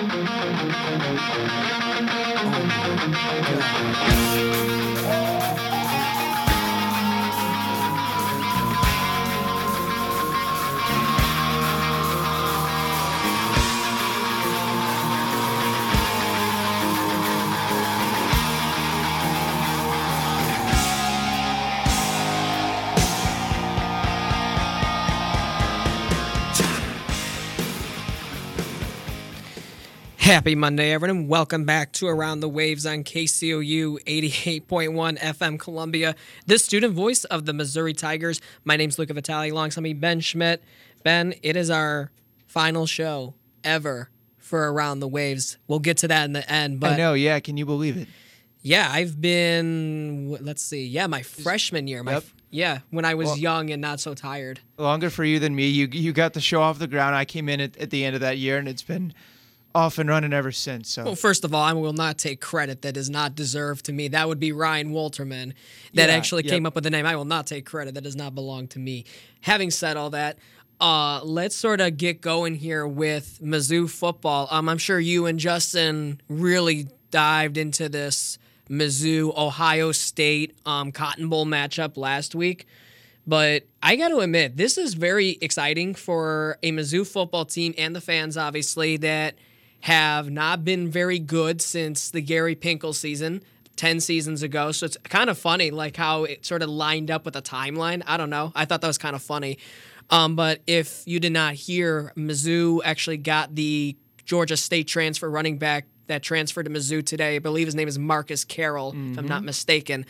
Oh, Happy Monday, everyone. Welcome back to Around the Waves on KCOU 88.1 FM Columbia, the student voice of the Missouri Tigers. My name's Luca Vitale, alongside me, Ben Schmidt. Ben, it is our final show ever for Around the Waves. We'll get to that in the end, but I know, yeah. Can you believe it? yeah, I've been, let's see, yeah, my freshman year. My, Yep. yeah, when I was Well- young and not so tired. Longer for you than me. You you got the show off the ground. I came in at, at the end of that year, and it's been off and running ever since. So Well, first of all, I will not take credit that is not deserved to me. That would be Ryan Walterman that Yeah, actually yep. came up with the name. I will not take credit that does not belong to me. Having said all that, uh, let's sort of get going here with Mizzou football. Um, I'm sure you and Justin really dived into this Mizzou Ohio State um, Cotton Bowl matchup last week. But I got to admit, this is very exciting for a Mizzou football team and the fans, obviously, that have not been very good since the Gary Pinkel season 10 seasons ago. So it's kind of funny, like how it sort of lined up with the timeline. I don't know. I thought that was kind of funny. Um, but if you did not hear, Mizzou actually got the Georgia State transfer running back that transferred to Mizzou today. I believe his name is Marcus Carroll, if I'm not mistaken.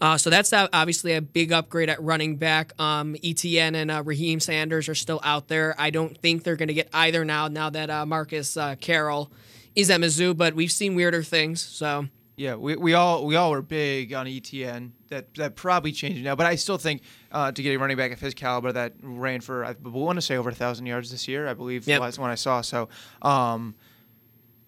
Uh, so that's obviously a big upgrade at running back. Um, Etienne and uh, Raheem Sanders are still out there. I don't think they're going to get either now. Now that uh, Marcus uh, Carroll is at Mizzou, but we've seen weirder things. So yeah, we, we all we all were big on Etienne. That that probably changed now, but I still think uh, to get a running back of his caliber that ran for I want to say over a thousand yards this year. I believe Yep. the last one I saw. So. Um,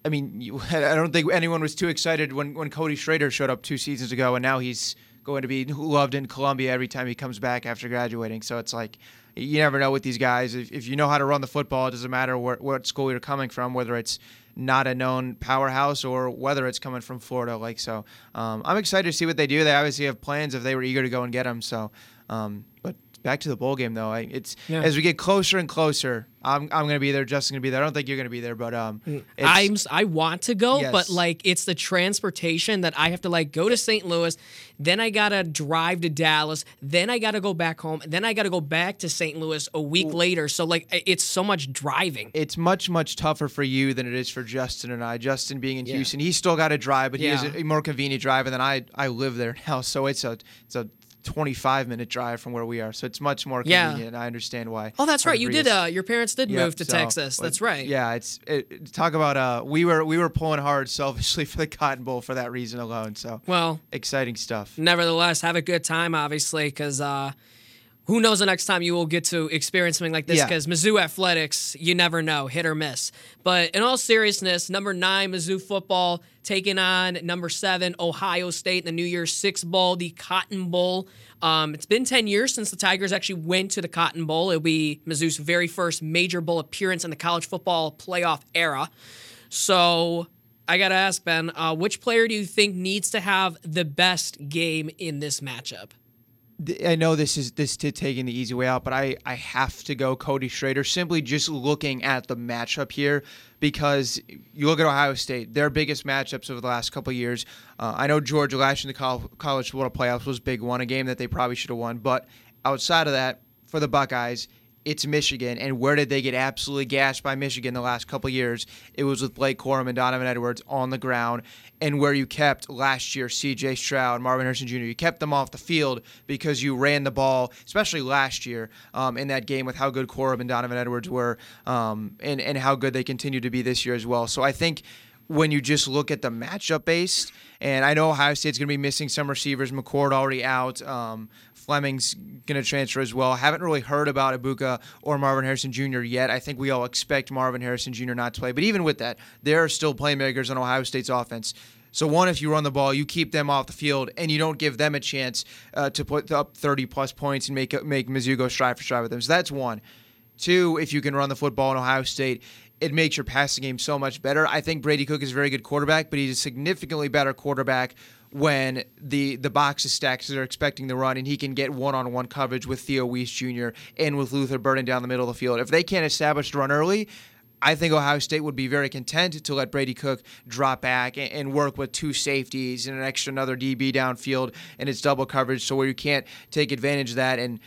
I mean, you, I don't think anyone was too excited when, when Cody Schrader showed up two seasons ago, and now he's going to be loved in Columbia every time he comes back after graduating. So it's like you never know with these guys. If, if you know how to run the football, it doesn't matter where, what school you're coming from, whether it's not a known powerhouse or whether it's coming from Florida. Like so, um, I'm excited to see what they do. They obviously have plans if they were eager to go and get him. So, um, but back to the bowl game though. I, it's Yeah. as we get closer and closer. I'm I'm gonna be there. Justin's gonna be there. I don't think you're gonna be there, but um, I'm s- I want to go, but like it's the transportation that I have to like go to St. Louis, then I gotta drive to Dallas, then I gotta go back home, then I gotta go back to St. Louis a week later. So like it's so much driving. it's much much tougher for you than it is for Justin and I. Justin being in Yeah. Houston, he's still got to drive, but he Yeah. has a more convenient drive, than I I live there now, so it's a it's a 25 minute drive from where we are, so it's much more Yeah. convenient. I understand why. Oh, that's right. You did. Uh, your parents did move to so, Texas. That's right. Yeah, it's it, talk about uh we were we were pulling hard selfishly for the Cotton Bowl for that reason alone. So Well, exciting stuff. nevertheless, have a good time, obviously, because uh, who knows the next time you will get to experience something like this? Yeah. Because Mizzou athletics, you never know, hit or miss. But in all seriousness, number nine Mizzou football taking on number seven Ohio State in the New Year's Six Bowl, the Cotton Bowl. Um, it's been 10 years since the Tigers actually went to the Cotton Bowl. It'll be Mizzou's very first major bowl appearance in the college football playoff era. So I got to ask, Ben, uh, which player do you think needs to have the best game in this matchup? I know this is this to taking the easy way out, but I I have to go Cody Schrader simply just looking at the matchup here because you look at Ohio State, their biggest matchups over the last couple years. Uh, I know Georgia last year in the college football playoffs was big one, a game that they probably should have won, but outside of that, for the Buckeyes, it's Michigan. And where did they get absolutely gashed by Michigan the last couple years? It was with Blake Corum and Donovan Edwards on the ground. And where you kept last year CJ Stroud, Marvin Harrison Jr., you kept them off the field because you ran the ball, especially last year um, in that game with how good Corum and Donovan Edwards were um, and, and how good they continue to be this year as well. So I think when you just look at the matchup based, and I know Ohio State's going to be missing some receivers. McCord already out. Um, Fleming's going to transfer as well. Haven't really heard about Egbuka or Marvin Harrison Jr. yet. I think we all expect Marvin Harrison Jr. not to play. But even with that, there are still playmakers on Ohio State's offense. So one, if you run the ball, you keep them off the field, and you don't give them a chance uh, to put up 30 plus points and make make Mizzou go stride for stride with them. So that's one. Two, if you can run the football in Ohio State, it makes your passing game so much better. I think Brady Cook is a very good quarterback, but he's a significantly better quarterback when the the box is stacked because they're expecting the run and he can get one-on-one coverage with Theo Wease Jr. and with Luther Burden down the middle of the field. If they can't establish the run early, I think Ohio State would be very content to let Brady Cook drop back and work with two safeties and an extra another DB downfield and it's double coverage so where you can't take advantage of that and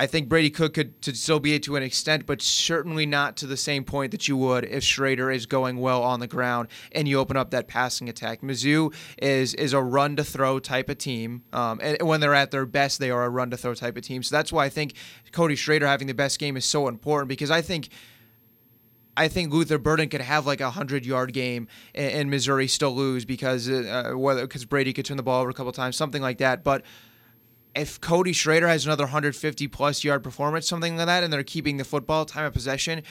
I think Brady Cook could to still be it to an extent, but certainly not to the same point that you would if Schrader is going well on the ground and you open up that passing attack. Mizzou is is a run to throw type of team, um, and when they're at their best, they are a run to throw type of team. So that's why I think Cody Schrader having the best game is so important because I think. I think Luther Burden could have like a hundred yard game and, Missouri still lose because uh, whether because Brady could turn the ball over a couple times, something like that. But if Cody Schrader has another 150 plus yard performance, something like that, and they're keeping the football time of possession,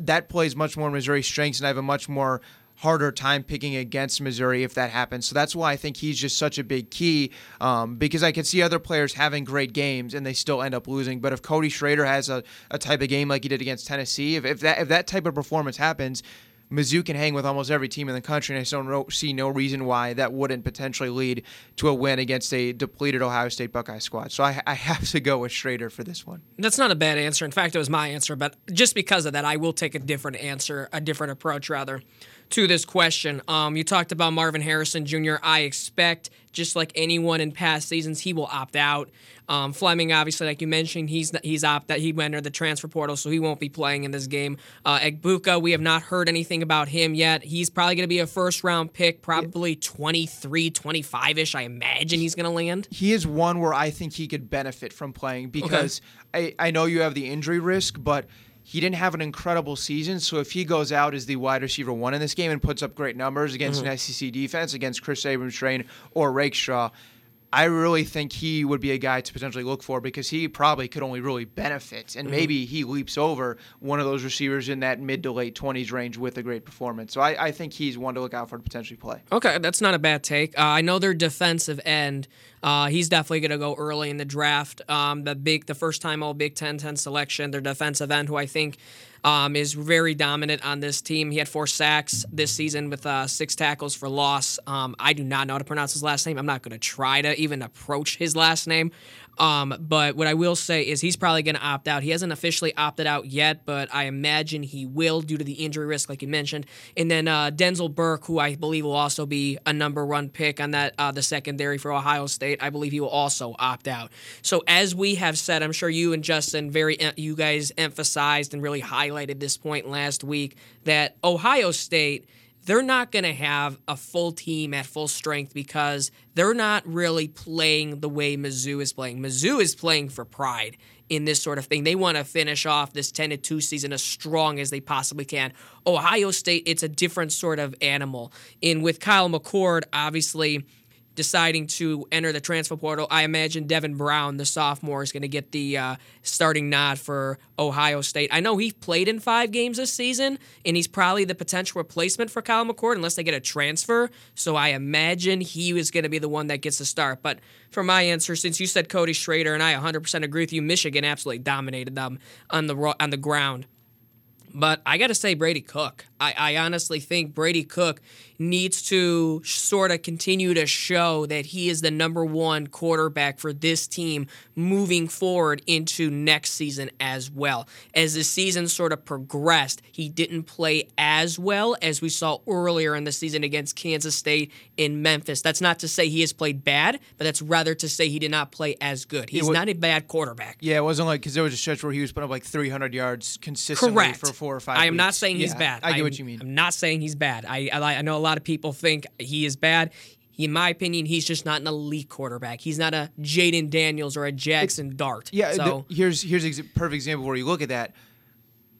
that plays much more Missouri strengths, and I have a much more harder time picking against Missouri if that happens. So that's why I think he's just such a big key um, because I can see other players having great games and they still end up losing. But if Cody Schrader has a, a type of game like he did against Tennessee, if, if that if that type of performance happens, Mizzou can hang with almost every team in the country, and I don't see no reason why that wouldn't potentially lead to a win against a depleted Ohio State Buckeye squad. So I, I have to go with Schrader for this one. That's not a bad answer. In fact, it was my answer, but just because of that, I will take a different answer, a different approach rather, to this question. Um, you talked about Marvin Harrison Jr. I expect, just like anyone in past seasons, he will opt out. Um, Fleming, obviously, like you mentioned, he's he's opt that he entered the transfer portal, so he won't be playing in this game. Uh, Egbuka, we have not heard anything about him yet. He's probably going to be a first round pick, probably 23, 25 ish. I imagine he's going to land. He is one where I think he could benefit from playing because I, I know you have the injury risk, but he didn't have an incredible season. So if he goes out as the wide receiver one in this game and puts up great numbers against mm-hmm. an SEC defense, against Kris Abrams-Draine or Rakestraw, I really think he would be a guy to potentially look for because he probably could only really benefit, and maybe he leaps over one of those receivers in that mid to late 20s range with a great performance. So I, I think he's one to look out for to potentially play. Okay, that's not a bad take. Uh, I know their defensive end. Uh, he's definitely going to go early in the draft. Um, the big, the first time All Big Ten 10 selection. Their defensive end, who I think um, is very dominant on this team. He had four sacks this season with uh, six tackles for loss. Um, I do not know how to pronounce his last name. I'm not going to try to even approach his last name. Um, but what I will say is he's probably going to opt out. He hasn't officially opted out yet, but I imagine he will due to the injury risk, like you mentioned. And then uh, Denzel Burke, who I believe will also be a number one pick on that uh, the secondary for Ohio State, I believe he will also opt out. So as we have said, I'm sure you and Justin very you guys emphasized and really highlighted this point last week that Ohio State they're not going to have a full team at full strength because they're not really playing the way Mizzou is playing. Mizzou is playing for pride in this sort of thing. They want to finish off this 10 to 2 season as strong as they possibly can. Ohio State, it's a different sort of animal. And with Kyle McCord, obviously deciding to enter the transfer portal. I imagine Devin Brown, the sophomore, is going to get the uh, starting nod for Ohio State. I know he played in five games this season, and he's probably the potential replacement for Kyle McCord unless they get a transfer. So I imagine he is going to be the one that gets the start. But for my answer, since you said Cody Schrader, and I 100% agree with you, Michigan absolutely dominated them on the on the ground. But I got to say, Brady Cook. I, I honestly think Brady Cook needs to sort of continue to show that he is the number one quarterback for this team moving forward into next season as well. As the season sort of progressed, he didn't play as well as we saw earlier in the season against Kansas State in Memphis. That's not to say he has played bad, but that's rather to say he did not play as good. He's wa- not a bad quarterback. Yeah, it wasn't like because there was a stretch where he was putting up like 300 yards consistently Correct. for four or five. I am not weeks. saying he's bad. I get I'm- what you mean. I'm not saying he's bad. I, I I know a lot of people think he is bad. In my opinion, he's just not an elite quarterback. He's not a Jayden Daniels or a Jaxson Dart. Yeah, So the- here's here's a perfect example where you look at that.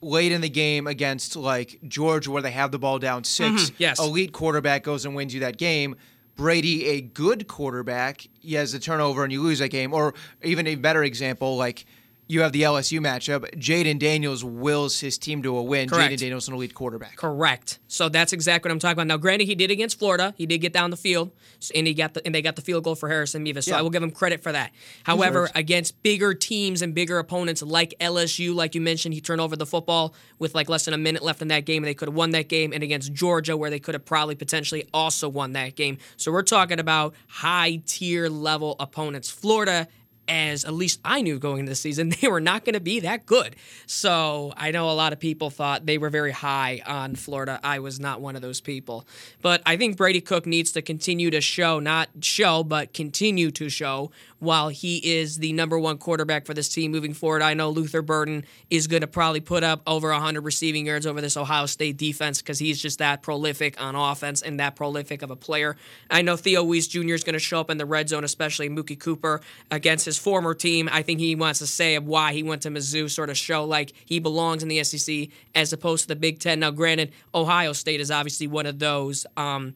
Late in the game against like Georgia, where they have the ball down 6 Mm-hmm. yes. elite quarterback goes and wins you that game. Brady, a good quarterback, he has a turnover and you lose that game. Or even a better example, like you have the LSU matchup. Jayden Daniels wills his team to a win. Jayden Daniels, is an elite quarterback. Correct. So that's exactly what I'm talking about. Now, granted, he did against Florida. He did get down the field, and he got the and they got the field goal for Harrison Mevis. So Yeah. I will give him credit for that. However, Deserves. against bigger teams and bigger opponents like LSU, like you mentioned, he turned over the football with like less than a minute left in that game, and they could have won that game. And against Georgia, where they could have probably potentially also won that game. So we're talking about high tier level opponents. Florida as at least I knew going into the season, they were not going to be that good. So I know a lot of people thought they were very high on Florida. I was not one of those people. But I think Brady Cook needs to continue to show, not show, but continue to show while he is the number one quarterback for this team moving forward. I know Luther Burden is going to probably put up over 100 receiving yards over this Ohio State defense because he's just that prolific on offense and that prolific of a player. I know Theo Wease Jr. is going to show up in the red zone, especially Mookie Cooper against his former team. I think he wants to say of why he went to Mizzou, sort of show like he belongs in the SEC as opposed to the Big Ten. Now, granted, Ohio State is obviously one of those. Um,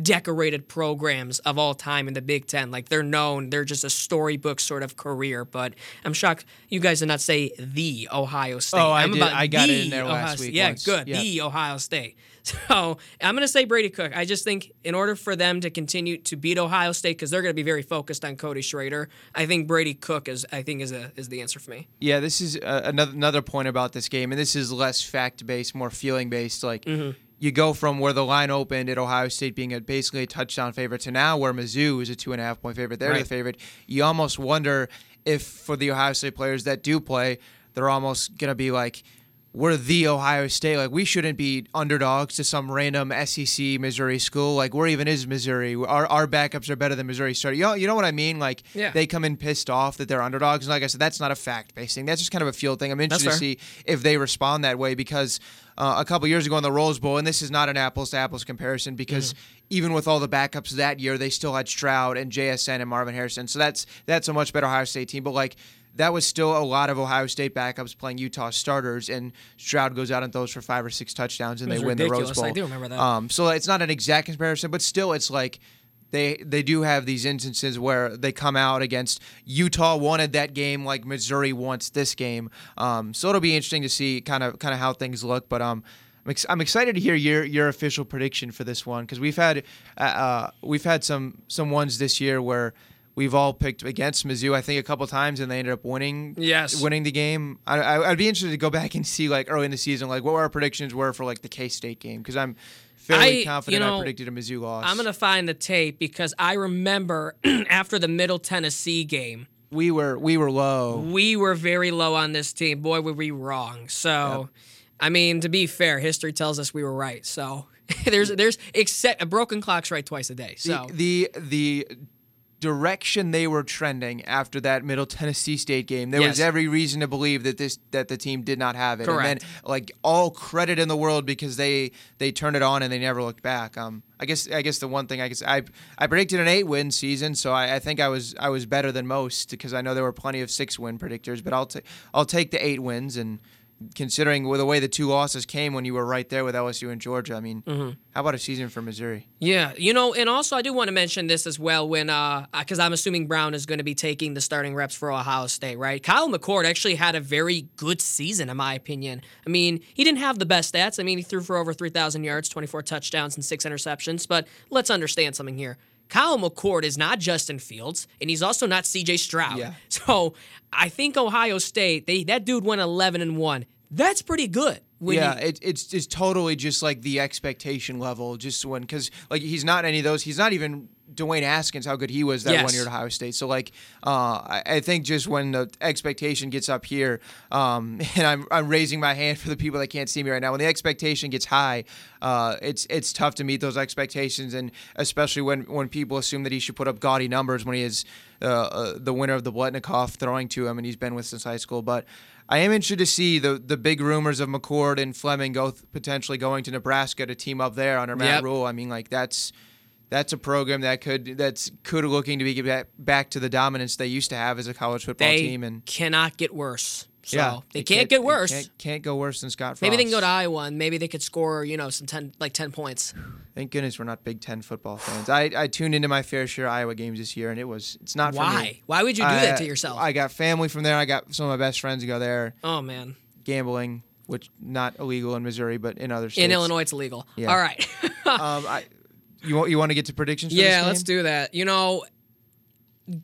decorated programs of all time in the Big Ten. Like they're known, they're just a storybook sort of career. But I'm shocked you guys did not say the Ohio State. Oh, I I'm did. about I got it in there last State. week Yeah, once. good. Yeah. The Ohio State. So I'm going to say Brady Cook. I just think in order for them to continue to beat Ohio State, because they're going to be very focused on Cody Schrader, I think Brady Cook is I think is a is the answer for me. Yeah, this is uh, another another point about this game, and this is less fact based, more feeling based. Like Mm-hmm. You go from where the line opened at Ohio State being a, basically a touchdown favorite to now where Mizzou is a two and a half point favorite. They're Right. the favorite. You almost wonder if for the Ohio State players that do play, they're almost gonna be like. We're the Ohio State. Like we shouldn't be underdogs to some random SEC Missouri school. Like where even is Missouri? Our, our backups are better than Missouri starter. You know, you know what I mean? Like Yeah. they come in pissed off that they're underdogs. And like I said, that's not a fact based thing. That's just kind of a field thing. I'm interested to see if they respond that way because uh, a couple years ago in the Rose Bowl, and this is not an apples to apples comparison because Mm-hmm. even with all the backups that year, they still had Stroud and JSN and Marvin Harrison. So that's that's a much better Ohio State team. But like that was still a lot of Ohio State backups playing Utah starters, and Stroud goes out and throws for five or six touchdowns, and they win the Rose ridiculous. Bowl. I do remember that. Um, so it's not an exact comparison, but still, it's like they they do have these instances where they come out against Utah wanted that game like Missouri wants this game. Um, so it'll be interesting to see kind of kind of how things look. But um, I'm, ex- I'm excited to hear your your official prediction for this one because we've had uh, uh, we've had some some ones this year where. We've all picked against Mizzou, I think, a couple times, and they ended up winning. Yes. winning the game. I, I, I'd be interested to go back and see, like early in the season, like what our predictions were for like the K State game because I'm fairly I- confident you know, I predicted a Mizzou loss. I'm gonna find the tape because I remember after the Middle Tennessee game, we were we were low. we were very low on this team. Boy, were we wrong. So, I mean, to be fair, history tells us we were right. So there's there's except a broken clock's right twice a day. So the the direction they were trending after that Middle Tennessee State game, there was every reason to believe that this that the team did not have it. Correct. And then like all credit in the world because they they turned it on and they never looked back. Um, I guess I guess the one thing I guess I I predicted an eight win season, so I, I think I was I was better than most because I know there were plenty of six win predictors, but I'll take I'll take the eight wins and. Considering with the way the two losses came when you were right there with LSU and Georgia, I mean, Mm-hmm. how about a season for Missouri? Yeah, you know, and also I do want to mention this as well when, uh, because I'm assuming Brown is going to be taking the starting reps for Ohio State, right? Kyle McCord actually had a very good season, in my opinion. I mean, he didn't have the best stats. I mean, he threw for over 3,000 yards, 24 touchdowns, and six interceptions. But let's understand something here. Kyle McCord is not Justin Fields, and he's also not C.J. Stroud. Yeah. So I think Ohio State, they that dude went 11 and one. That's pretty good. When yeah, you- it, it's it's totally just like the expectation level. Just when because like he's not any of those. He's not even Dwayne Haskins. How good he was that Yes. one year at Ohio State. So like, uh, I, I think just when the expectation gets up here, um, and I'm I'm raising my hand for the people that can't see me right now. When the expectation gets high, uh, it's it's tough to meet those expectations, and especially when when people assume that he should put up gaudy numbers when he is uh, uh, the winner of the Biletnikoff throwing to him, and he's been with since high school, but. I am interested to see the the big rumors of McCord and Fleming go potentially going to Nebraska to team up there under Matt Yep. Rhule. I mean, like that's that's a program that could that's could looking to be get back, back to the dominance they used to have as a college football they team. And cannot get worse. So yeah, they it can't, get worse. Can't, can't go worse than Scott Frost. Maybe they can go to Iowa and maybe they could score, you know, some ten like ten points. Thank goodness we're not Big Ten football fans. I, I tuned into my fair share of Iowa games this year, and it was it's not for Why? me. Why would you do that to yourself? I got family from there. I got some of my best friends go there oh man. gambling, which not illegal in Missouri, but in other states. In Illinois it's illegal. Yeah. All right. um, I, you want you want to get to predictions? For yeah, let's do that. You know,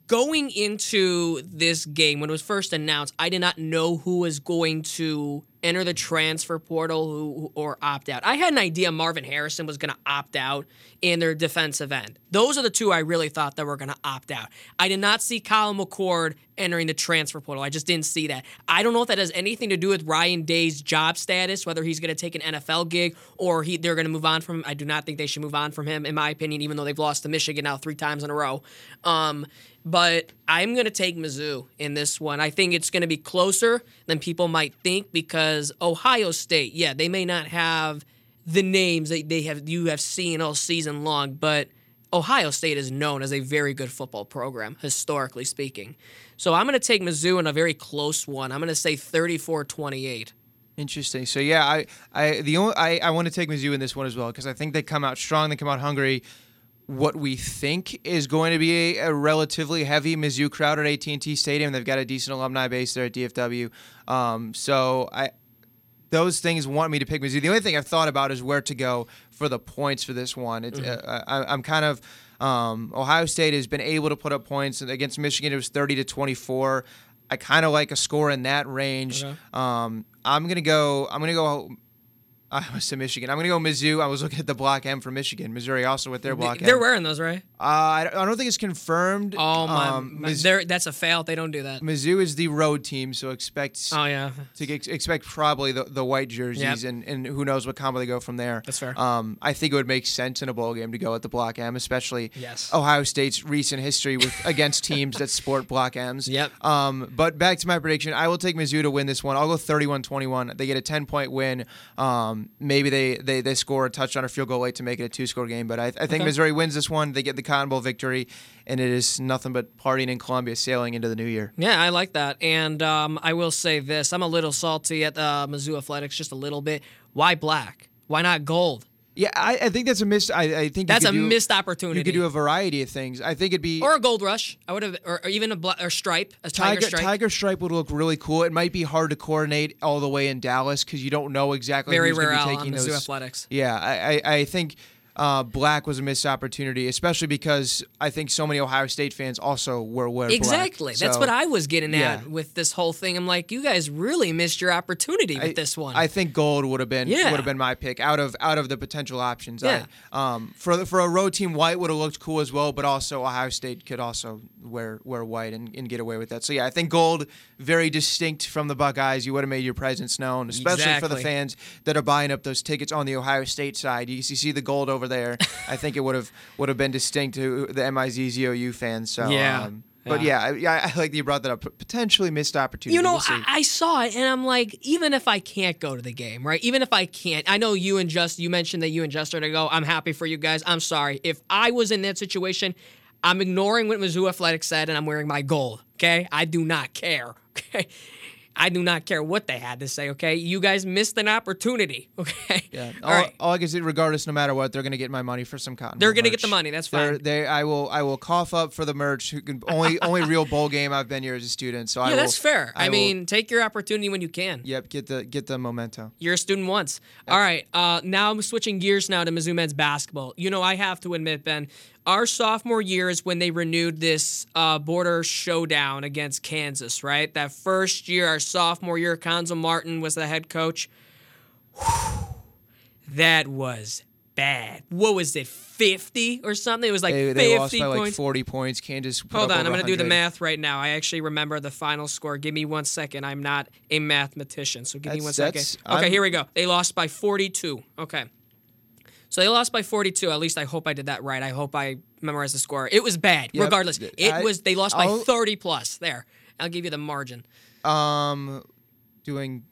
going into this game when it was first announced, I did not know who was going to enter the transfer portal who, or opt out. I had an idea Marvin Harrison was going to opt out in their defensive end. Those are the two I really thought that were going to opt out. I did not see Colin McCord entering the transfer portal. I just didn't see that. I don't know if that has anything to do with Ryan Day's job status, whether he's going to take an NFL gig or he, they're going to move on from him. I do not think they should move on from him, in my opinion, even though they've lost to Michigan now three times in a row. Um, but I'm going to take Mizzou in this one. I think it's going to be closer than people might think because Ohio State, yeah, they may not have the names that they have you have seen all season long, but Ohio State is known as a very good football program, historically speaking. So I'm going to take Mizzou in a very close one. I'm going to say 34-28. Interesting. So yeah, I, I the only I, I want to take Mizzou in this one as well because I think they come out strong. They come out hungry. What we think is going to be a, a relatively heavy Mizzou crowd at AT&T Stadium. They've got a decent alumni base there at DFW. Um, so I those things want me to pick Mizzou. The only thing I've thought about is where to go for the points for this one. It's, uh, I, I'm kind of um, Ohio State has been able to put up points against Michigan. It was 30 to 24. I kind of like a score in that range. Okay. Um, I'm gonna go. I'm gonna go. I was to Michigan. I'm gonna go Mizzou. I was looking at the block M for Michigan. Missouri also with their block M. They're M. wearing those, right? Uh, I don't- think it's confirmed. Oh my, Um, my that's a fail. They don't do that. Mizzou is the road team, so expect Oh yeah, to get, expect probably the, the white jerseys Yep. and, and who knows what combo they go from there. That's fair. Um, I think it would make sense in a bowl game to go at the block M, especially Yes. Ohio State's recent history with against teams that sport block M's. Yep. Um, but back to my prediction, I will take Mizzou to win this one. I'll go 31-21. They get a 10 point win. Um, maybe they, they they score a touchdown or field goal late to make it a two score game. But I, I think Okay. Missouri wins this one. They get the Cotton Bowl victory, and it is nothing but partying in Columbia, sailing into the new year. Yeah, I like that. And um, I will say this: I'm a little salty at uh, Mizzou Athletics, just a little bit. Why black? Why not gold? Yeah, I, I think that's a miss. I, I think you That's a do- missed opportunity. You could do a variety of things. I think it'd be or a gold rush. I would have, or, or even a bla- or stripe, a tiger, Tiger stripe. Tiger Stripe would look really cool. It might be hard to coordinate all the way in Dallas because you don't know exactly Very who's going to be taking those. Athletics. Yeah, I, I, I think uh, black was a missed opportunity, especially because I think so many Ohio State fans also were wear black. Exactly. That's what I was getting yeah. at with this whole thing. I'm like, you guys really missed your opportunity with I- this one. I think gold would have been Yeah. would have been my pick out of out of the potential options. Yeah. I, um, for the, for a road team, white would have looked cool as well, but also Ohio State could also wear wear white and, and get away with that. So yeah, I think gold very distinct from the Buckeyes. You would have made your presence known, especially for the fans that are buying up those tickets on the Ohio State side. You, you see the gold over there. I think it would have would have been distinct to the MIZZOU fans. So Yeah. Um, but yeah, I, yeah, I like that you brought that up. Potentially missed opportunity. You know, We'll. I, I saw it and I'm like, even if I can't go to the game, right? Even if I can't, I know you and Just, you mentioned that you and Just are to go. I'm happy for you guys. I'm sorry. If I was in that situation, I'm ignoring what Mizzou Athletics said and I'm wearing my gold. Okay. I do not care. Okay. I do not care what they had to say. Okay. You guys missed an opportunity. Okay. Yeah. All All, right. all I can say, regardless, no matter what, they're gonna get my money for some cotton. They're gonna get the money, that's They're- fine. They, I will, I will cough up for the merch. Who can only, only real bowl game I've been here as a student. So I Yeah, will, that's fair. I, will- mean, take your opportunity when you can. yep, get the, get the memento. You're a student once. All right. Uh, now I'm switching gears now to Mizzou men's basketball. You know, I have to admit, Ben, our sophomore year is when they renewed this uh, border showdown against Kansas, right? That first year, our sophomore year, Cuonzo Martin was the head coach. that was bad. What was it, 50 or something? It was like They, 50 they lost by points. like 40 points. Kansas. Hold on, I'm going to do the math right now. I actually remember the final score. Give me one second. I'm not a mathematician, so give me That's- one that's- second. Okay, I'm- here we go. They lost by 42. Okay. So they lost by 42. At least I hope I did that right. I hope I memorized the score. It was bad. Yep. Regardless, it I- was they lost by I'll- 30 plus. There. I'll give you the margin. Um, doing.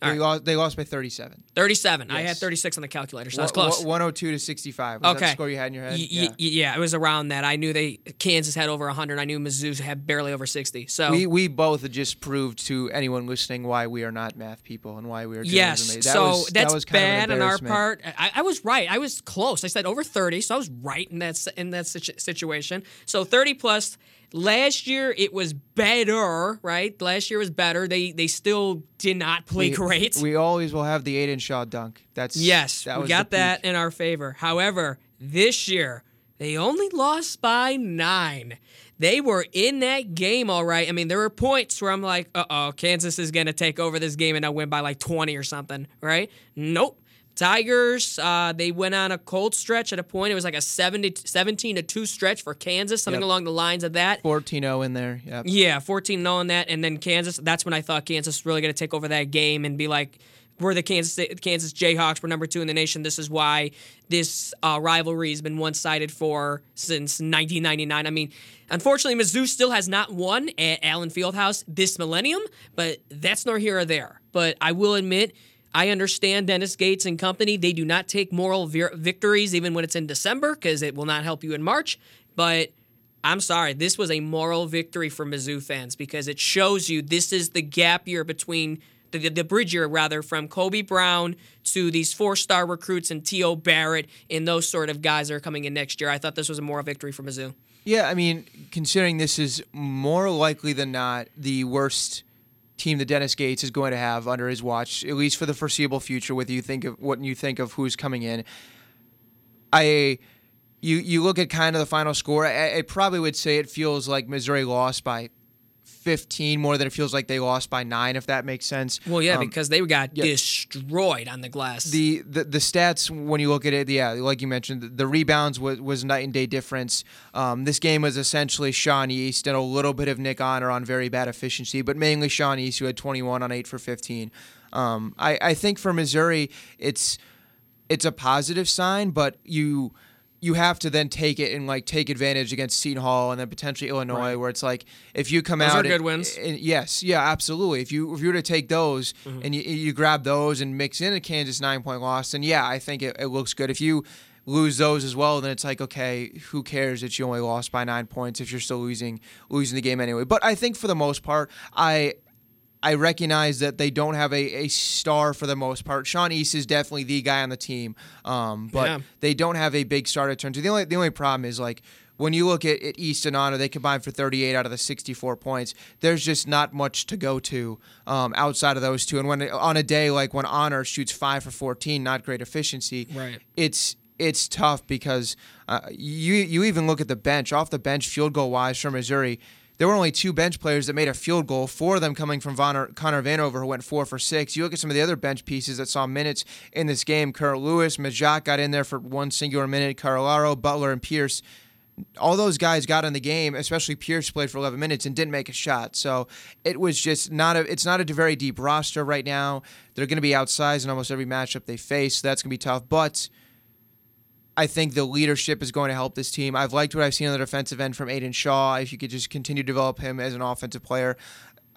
They, right. lost, they lost by 37. 37. I had 36 on the calculator, so that's close. 102 to 65. Was that Okay. the score you had in your head? Y- y- yeah, it was around that. I knew they Kansas had over 100. I knew Mizzou had barely over 60. So We we both just proved to anyone listening why we are not math people and why we are Yes. That so was, that that's was of an bad on our part. I, I was right. I was close. I said over thirty, so I was right in that in that situ- situation. So thirty plus. Last year it was better, right? Last year was better. They they still did not play We- great. We always will have the Aidan Shaw dunk. That's yes, that we was got that peak. in our favor. However, this year they only lost by nine. They were in that game all right. I mean, there were points where I'm like, uh oh, Kansas is going to take over this game and they'll win by like 20 or something, right? Nope. Tigers, uh, they went on a cold stretch at a point. It was like a 70, 17 to 2 stretch for Kansas, something Yep. along the lines of that. 14-0 in there. Yep. Yeah, 14 0 on that. And then Kansas, that's when I thought Kansas was really going to take over that game and be like, we're the Kansas Kansas Jayhawks. We're number two in the nation. This is why this uh, rivalry has been one sided for since 1999. I mean, unfortunately, Mizzou still has not won at Allen Fieldhouse this millennium, but that's nor here or there. But I will admit, I understand Dennis Gates and company. They do not take moral vir- victories even when it's in December because it will not help you in March. But I'm sorry, this was a moral victory for Mizzou fans because it shows you this is the gap year between the, the, the bridge year rather from Kobe Brown to these four star recruits and T.O. Barrett and those sort of guys that are coming in next year. I thought this was a moral victory for Mizzou. Yeah, I mean, considering this is more likely than not the worst team that Dennis Gates is going to have under his watch, at least for the foreseeable future. With you think of what you think of who's coming in, I, you you look at kind of the final score. I, I probably would say it feels like Missouri lost by. 15 more than it feels like they lost by nine if that makes sense Well, yeah, Um, because they got yeah. destroyed on the glass. the, the the stats when you look at it, yeah, like you mentioned, the, the rebounds was, was night and day difference. Um, this game was essentially Sean East and a little bit of Nick Honor on very bad efficiency, but mainly Sean East who had 21 on eight for 15. Um, I I think for Missouri, it's it's a positive sign, but you you have to then take it and like take advantage against Seton Hall and then potentially Illinois, Right. where it's like if you come Those out are and- good wins. and yes, yeah, absolutely. If you if you were to take those Mm-hmm. and you, you grab those and mix in a Kansas nine point loss, then yeah, I think it, it looks good. If you lose those as well, then it's like okay, who cares that you only lost by nine points if you're still losing losing the game anyway. But I think for the most part, I I recognize that they don't have a, a star for the most part. Sean East is definitely the guy on the team, um, but Yeah. they don't have a big star to turn to. The only the only problem is like when you look at, at East and Honor, they combined for 38 out of the 64 points. There's just not much to go to um, outside of those two. And when on a day like when Honor shoots five for 14, not great efficiency. Right. It's it's tough because uh, you you even look at the bench off the bench field goal wise for Missouri. There were only two bench players that made a field goal, four of them coming from Vonner, Connor Vanover, who went four for six. You look at some of the other bench pieces that saw minutes in this game. Curt Lewis, Majak got in there for one singular minute. Carolaro, Butler, and Pierce all those guys got in the game, especially Pierce played for 11 minutes and didn't make a shot. So it was just not a. It's not a very deep roster right now. They're going to be outsized in almost every matchup they face. So that's going to be tough. But I think the leadership is going to help this team. I've liked what I've seen on the defensive end from Aidan Shaw. If you could just continue to develop him as an offensive player.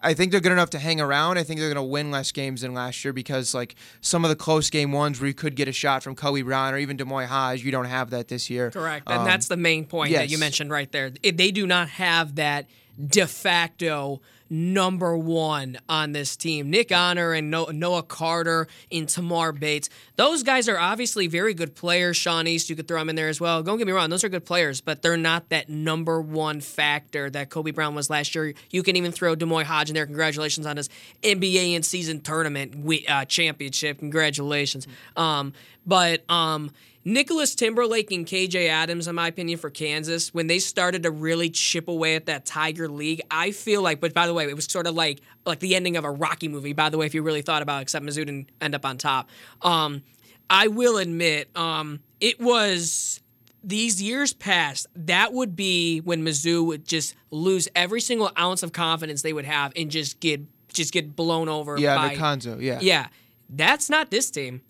I think they're good enough to hang around. I think they're going to win less games than last year because, like, some of the close game ones where you could get a shot from Kobe Brown or even D'Moi Hodge, you don't have that this year. Correct. And Um, that's the main point that you mentioned right there. They do not have that de facto number one on this team. Nick Honor and Noah Carter and Tamar Bates. Those guys are obviously very good players. Sean East, you could throw him in there as well. Don't get me wrong, those are good players, but they're not that number one factor that Kobe Brown was last year. You can even throw D'Moi Hodge in there. Congratulations on his NBA in season tournament uh, championship. Congratulations. Um, but um, Nicolas Timberlake and KJ Adams, in my opinion, for Kansas, when they started to really chip away at that Tiger League, I feel like, but by the way, it was sort of like like the ending of a Rocky movie, by the way, if you really thought about it, except Mizzou didn't end up on top. Um, I will admit, um, it was these years past, that would be when Mizzou would just lose every single ounce of confidence they would have and just get just get blown over Yeah, by under Cuonzo. Yeah. yeah, that's not this team.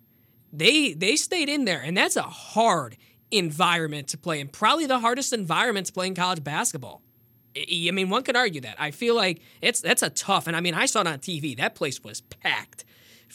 They they stayed in there, and that's a hard environment to play in. Probably the hardest environment to play in college basketball. I mean, one could argue that. I feel like it's that's a tough, and I mean, I saw it on TV. That place was packed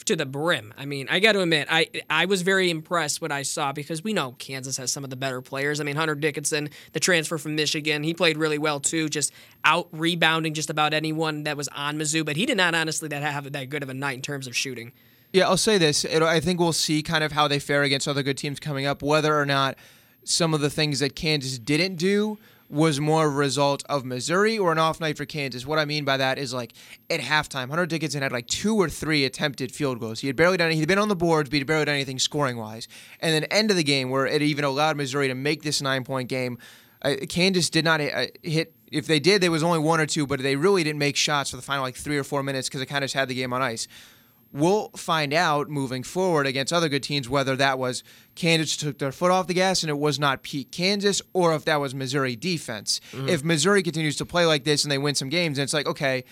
to the brim. I mean, I got to admit, I I was very impressed what I saw because we know Kansas has some of the better players. I mean, Hunter Dickinson, the transfer from Michigan, he played really well too, just out rebounding just about anyone that was on Mizzou. But he did not honestly that have that good of a night in terms of shooting. Yeah, I'll say this. It, I think we'll see kind of how they fare against other good teams coming up, whether or not some of the things that Kansas didn't do was more a result of Missouri or an off night for Kansas. What I mean by that is like at halftime, Hunter Dickinson had like two or three attempted field goals. He had barely done he'd been on the boards, but he'd barely done anything scoring wise. And then end of the game where it even allowed Missouri to make this nine point game. Uh, Kansas did not uh, hit. If they did, there was only one or two, but they really didn't make shots for the final like three or four minutes because it kind of just had the game on ice we'll find out moving forward against other good teams whether that was Kansas took their foot off the gas and it was not peak Kansas or if that was Missouri defense. Mm-hmm. If Missouri continues to play like this and they win some games, and it's like, okay,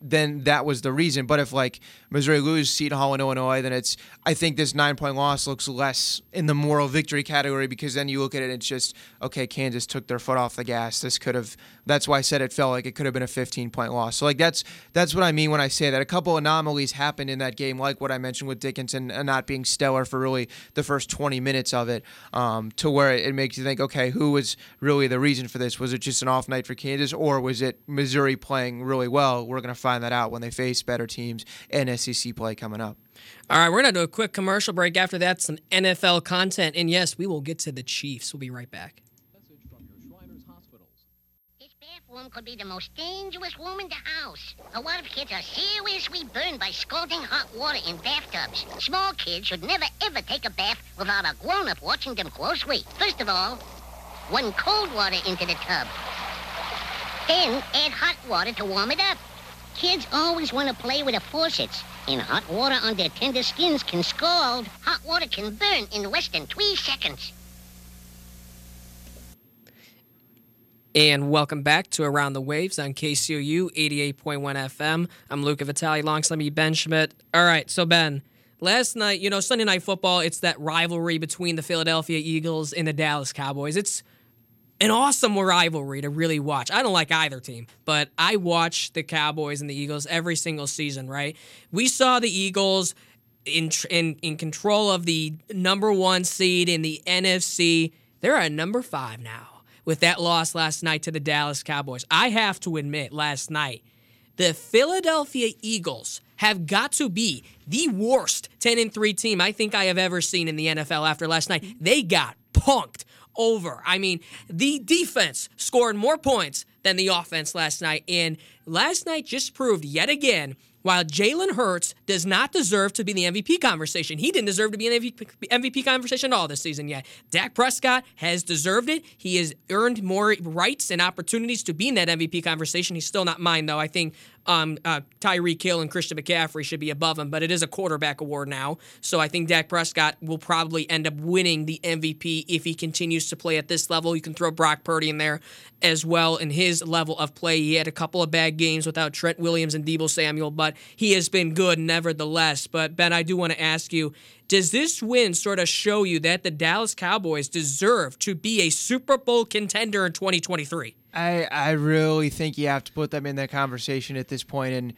then that was the reason. But if like Missouri loses Seton Hall in Illinois, then it's I think this nine point loss looks less in the moral victory category because then you look at it, it's just okay. Kansas took their foot off the gas. This could have. That's why I said it felt like it could have been a 15 point loss. So like that's that's what I mean when I say that. A couple anomalies happened in that game, like what I mentioned with Dickinson uh, not being stellar for really the first 20 minutes of it, um, to where it makes you think, okay, who was really the reason for this? Was it just an off night for Kansas, or was it Missouri playing really well? We're gonna find that out when they face better teams and SEC play coming up. All right, we're going to do a quick commercial break. After that, some NFL content. And yes, we will get to the Chiefs. We'll be right back. This bathroom could be the most dangerous room in the house. A lot of kids are seriously burned by scalding hot water in bathtubs. Small kids should never ever take a bath without a grown-up watching them closely. First of all, run cold water into the tub. Then add hot water to warm it up. Kids always want to play with the faucets, and hot water on their tender skins can scald. Hot water can burn in less than three seconds. And welcome back to Around the Waves on KCOU 88.1 FM. I'm Luca Vitale, alongside me, Ben Schmidt. All right, so Ben, last night, you know, Sunday Night Football, it's that rivalry between the Philadelphia Eagles and the Dallas Cowboys. It's an awesome rivalry to really watch. I don't like either team, but I watch the Cowboys and the Eagles every single season, right? We saw the Eagles in in in control of the number 1 seed in the NFC. They're at number 5 now with that loss last night to the Dallas Cowboys. I have to admit last night the Philadelphia Eagles have got to be the worst 10 and 3 team I think I have ever seen in the NFL after last night. They got punked over. I mean, the defense scored more points than the offense last night. And last night just proved yet again while Jalen Hurts does not deserve to be in the MVP conversation, he didn't deserve to be in the MVP conversation at all this season yet. Dak Prescott has deserved it. He has earned more rights and opportunities to be in that MVP conversation. He's still not mine, though. I think um, uh, Tyreek Hill and Christian McCaffrey should be above him, but it is a quarterback award now. So I think Dak Prescott will probably end up winning the MVP if he continues to play at this level. You can throw Brock Purdy in there as well in his level of play. He had a couple of bad games without Trent Williams and Deebo Samuel, but he has been good nevertheless. But Ben, I do want to ask you, does this win sort of show you that the Dallas Cowboys deserve to be a Super Bowl contender in 2023? I I really think you have to put them in that conversation at this point and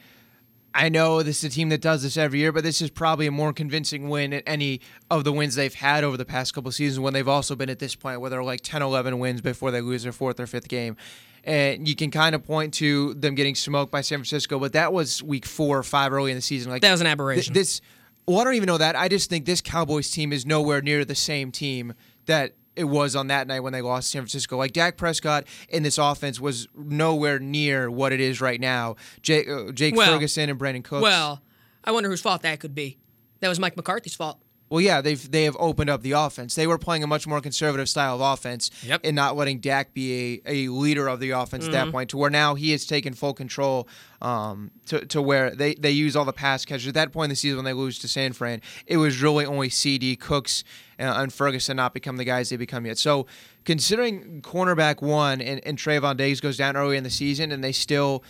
I know this is a team that does this every year, but this is probably a more convincing win than any of the wins they've had over the past couple seasons when they've also been at this point where they're like 10, 11 wins before they lose their fourth or fifth game. And you can kind of point to them getting smoked by San Francisco, but that was week four or five early in the season. Like That was an th- aberration. this, well, I don't even know that. I just think this Cowboys team is nowhere near the same team that it was on that night when they lost San Francisco. Like Dak Prescott in this offense was nowhere near what it is right now. Jake, uh, Jake Well- Ferguson and Brandin Cooks. Well, I wonder whose fault that could be. That was Mike McCarthy's fault. Well, yeah, they've they have opened up the offense. They were playing a much more conservative style of offense, Yep. and not letting Dak be a, a leader of the offense at Mm-hmm. that point. To where now he has taken full control. Um, to, to where they, they use all the pass catchers. At that point in the season, when they lose to San Fran, it was really only CD Cooks uh, and Ferguson not become the guys they become yet. So, considering cornerback one and, and Trevon Diggs goes down early in the season, and they still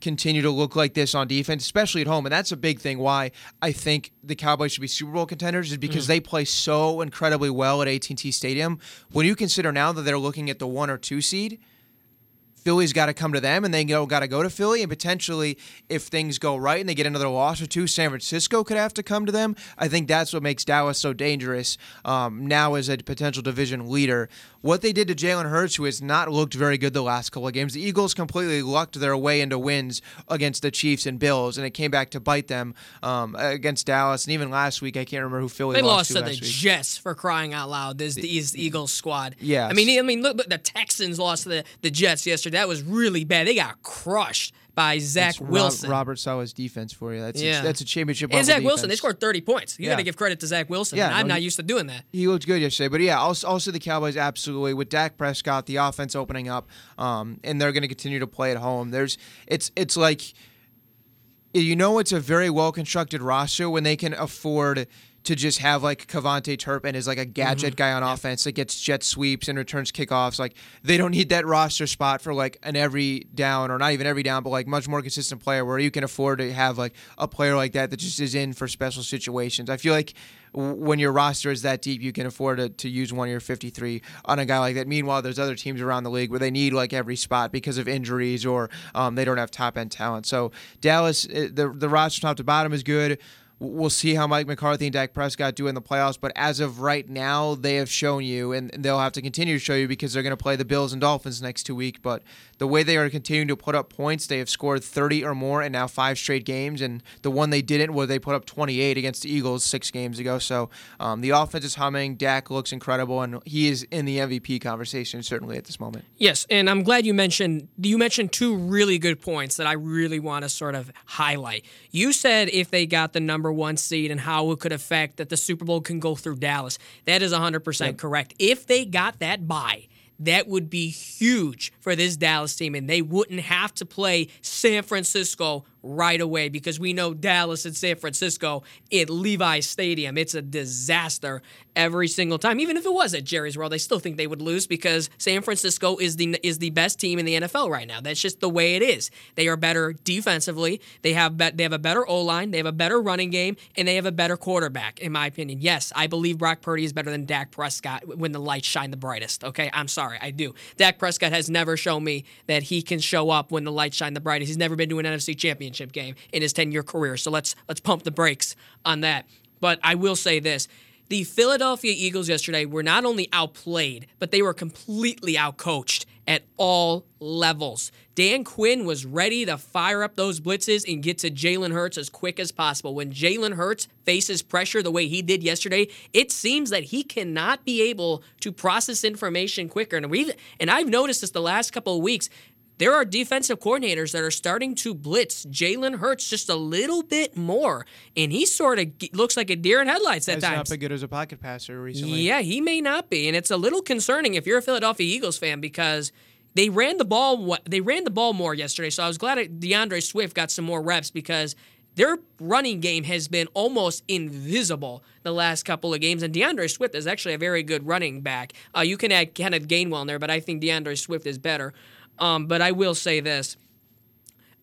continue to look like this on defense, especially at home. And that's a big thing why I think the Cowboys should be Super Bowl contenders is because they play so incredibly well at AT&T Stadium. When you consider now that they're looking at the one or two seed, Philly's got to come to them, and they got to go to Philly, and potentially, if things go right and they get another loss or two, San Francisco could have to come to them. I think that's what makes Dallas so dangerous um, now as a potential division leader. What they did to Jalen Hurts, who has not looked very good the last couple of games, the Eagles completely lucked their way into wins against the Chiefs and Bills, and it came back to bite them um, against Dallas. And even last week, I can't remember who Philly They lost, lost to to the week. Jets for crying out loud. This the East Eagles squad. Yeah, I mean, I mean, look, look, the Texans lost to the, the Jets yesterday. That was really bad. They got crushed by Zach It's Rob- Wilson. Robert Saleh's defense for you. That's Yeah. a, that's a championship. and Zach Wilson, they scored 30 points. You got to give credit to Zach Wilson. Yeah, I'm no, not he- used to doing that. He looked good yesterday, but yeah, also, also the Cowboys absolutely with Dak Prescott, the offense opening up, um, and they're going to continue to play at home. There's it's it's like you know it's a very well constructed roster when they can afford to just have like KaVontae Turpin as like a gadget guy on offense that gets jet sweeps and returns kickoffs. Like they don't need that roster spot for like an every down or not even every down, but like much more consistent player where you can afford to have like a player like that that just is in for special situations. I feel like when your roster is that deep, you can afford to, to use one of your 53 on a guy like that. Meanwhile, there's other teams around the league where they need like every spot because of injuries or um, they don't have top end talent. So Dallas, eh, the the roster top to bottom is good. We'll see how Mike McCarthy and Dak Prescott do in the playoffs, but as of right now, they have shown you, and they'll have to continue to show you because they're going to play the Bills and Dolphins next two weeks. But the way they are continuing to put up points, they have scored 30 or more in now five straight games, and the one they didn't was they put up 28 against the Eagles six games ago. So um, the offense is humming. Dak looks incredible, and he is in the MVP conversation certainly at this moment. Yes, and I'm glad you mentioned you mentioned two really good points that I really want to sort of highlight. You said if they got the number one seed and how it could affect that the Super Bowl can go through Dallas. That is 100% correct. If they got that bye, that would be huge for this Dallas team, and they wouldn't have to play San Francisco right away because we know Dallas and San Francisco at Levi Stadium. It's a disaster every single time. Even if it was at Jerry's World, I still think they would lose because San Francisco is the is the best team in the NFL right now. That's just the way it is. They are better defensively. They have be- they have a better O line. They have a better running game, and they have a better quarterback, in my opinion. Yes, I believe Brock Purdy is better than Dak Prescott when the lights shine the brightest. Okay, I'm sorry, I do. Dak Prescott has never shown me that he can show up when the lights shine the brightest. He's never been to an NFC Championship game in his 10 year career. So let's let's pump the brakes on that. But I will say this. The Philadelphia Eagles yesterday were not only outplayed, but they were completely outcoached at all levels. Dan Quinn was ready to fire up those blitzes and get to Jalen Hurts as quick as possible. When Jalen Hurts faces pressure the way he did yesterday, it seems that he cannot be able to process information quicker. And we've and I've noticed this the last couple of weeks. There are defensive coordinators that are starting to blitz Jalen Hurts just a little bit more, and he sort of looks like a deer in headlights at Has not times. been good as a pocket passer recently. Yeah, he may not be, and it's a little concerning if you're a Philadelphia Eagles fan because they ran the ball. They ran the ball more yesterday, so I was glad D'Andre Swift got some more reps because their running game has been almost invisible the last couple of games. And D'Andre Swift is actually a very good running back. Uh, you can add Kenneth Gainwell in there, but I think D'Andre Swift is better. Um, but I will say this.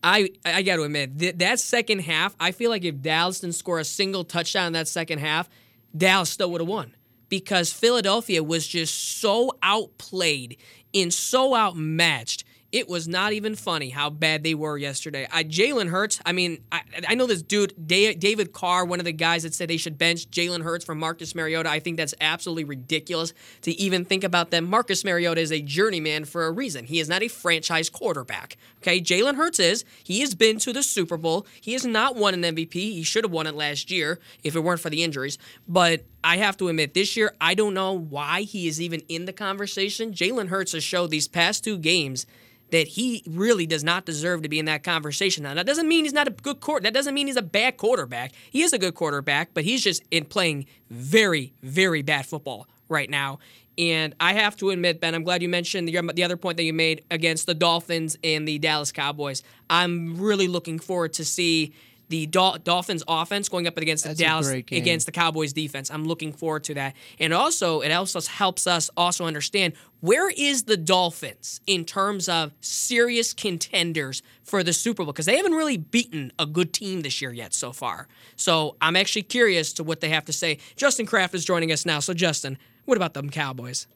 I I got to admit th- that second half. I feel like if Dallas didn't score a single touchdown in that second half, Dallas still would have won because Philadelphia was just so outplayed and so outmatched. It was not even funny how bad they were yesterday. I Jalen Hurts. I mean, I, I know this dude, Da- David Carr, one of the guys that said they should bench Jalen Hurts from Marcus Mariota. I think that's absolutely ridiculous to even think about them. Marcus Mariota is a journeyman for a reason. He is not a franchise quarterback. Okay, Jalen Hurts is. He has been to the Super Bowl. He has not won an MVP. He should have won it last year if it weren't for the injuries. But I have to admit, this year I don't know why he is even in the conversation. Jalen Hurts has showed these past two games that he really does not deserve to be in that conversation. Now, that doesn't mean he's not a good court. That doesn't mean he's a bad quarterback. He is a good quarterback, but he's just in playing very, very bad football right now. And I have to admit, Ben, I'm glad you mentioned the, the other point that you made against the Dolphins and the Dallas Cowboys. I'm really looking forward to see the Dol- Dolphins offense going up against the That's a Dallas against the Cowboys defense. I'm looking forward to that. And also, it also helps us also understand where is the Dolphins in terms of serious contenders for the Super Bowl because they haven't really beaten a good team this year yet so far. So I'm actually curious to what they have to say. Justin Kraft is joining us now. So Justin, what about them Cowboys?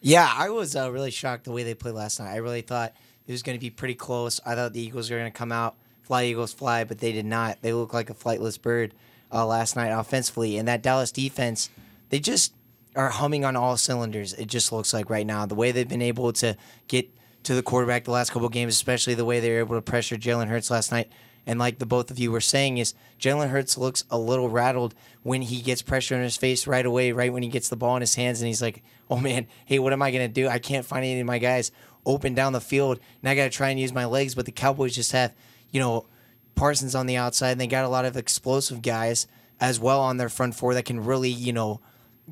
Yeah, I was uh, really shocked the way they played last night. I really thought it was going to be pretty close. I thought the Eagles were going to come out, fly Eagles fly, but they did not. They looked like a flightless bird uh, last night offensively. And that Dallas defense, they just are humming on all cylinders. It just looks like right now the way they've been able to get to the quarterback the last couple games, especially the way they were able to pressure Jalen Hurts last night. And like the both of you were saying, is Jalen Hurts looks a little rattled when he gets pressure in his face right away, right when he gets the ball in his hands, and he's like, "Oh man, hey, what am I gonna do? I can't find any of my guys open down the field, and I gotta try and use my legs." But the Cowboys just have, you know, Parsons on the outside, and they got a lot of explosive guys as well on their front four that can really, you know,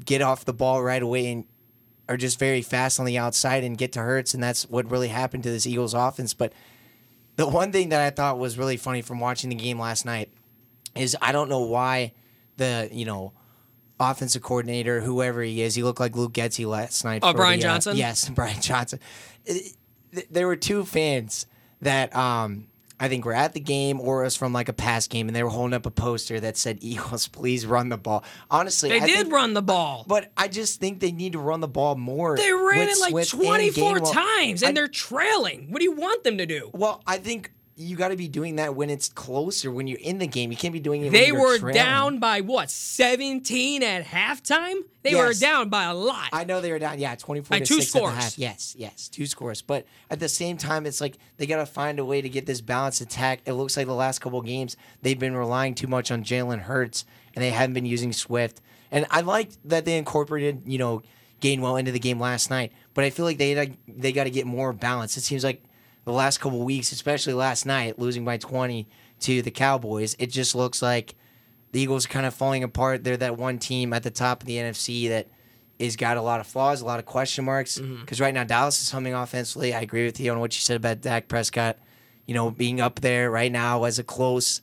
get off the ball right away and are just very fast on the outside and get to Hurts, and that's what really happened to this Eagles offense. But the one thing that I thought was really funny from watching the game last night is I don't know why the you know offensive coordinator, whoever he is, he looked like Luke Getsy last night. Oh, Brian the, uh, Johnson? yes, Brian Johnson. There were two fans that um, I think were at the game or it was from like a past game, and they were holding up a poster that said "Eagles, please run the ball." Honestly, They I did think- run the ball. but I just think they need to run the ball more. They ran it like 24 times, and I- they're trailing. What do you want them to do? well, I think you got to be doing that when it's closer, when you're in the game. You can't be doing it. They when you're were trailing. down by what, 17 at halftime? They were down by a lot. I know they were down. Yeah, twenty-four By to two six at the scores. half. Yes, yes, two scores. But at the same time, it's like they got to find a way to get this balanced attack. It looks like the last couple of games they've been relying too much on Jalen Hurts, and they haven't been using Swift. And I liked that they incorporated, you know, Gainwell into the game last night. But I feel like they they got to get more balance. It seems like the last couple of weeks, especially last night, losing by twenty to the Cowboys, it just looks like the Eagles are kind of falling apart. They're that one team at the top of the NFC that is got a lot of flaws, a lot of question marks. Mm-hmm. Because right now Dallas is humming offensively. I agree with you on what you said about Dak Prescott. You know, being up there right now as a close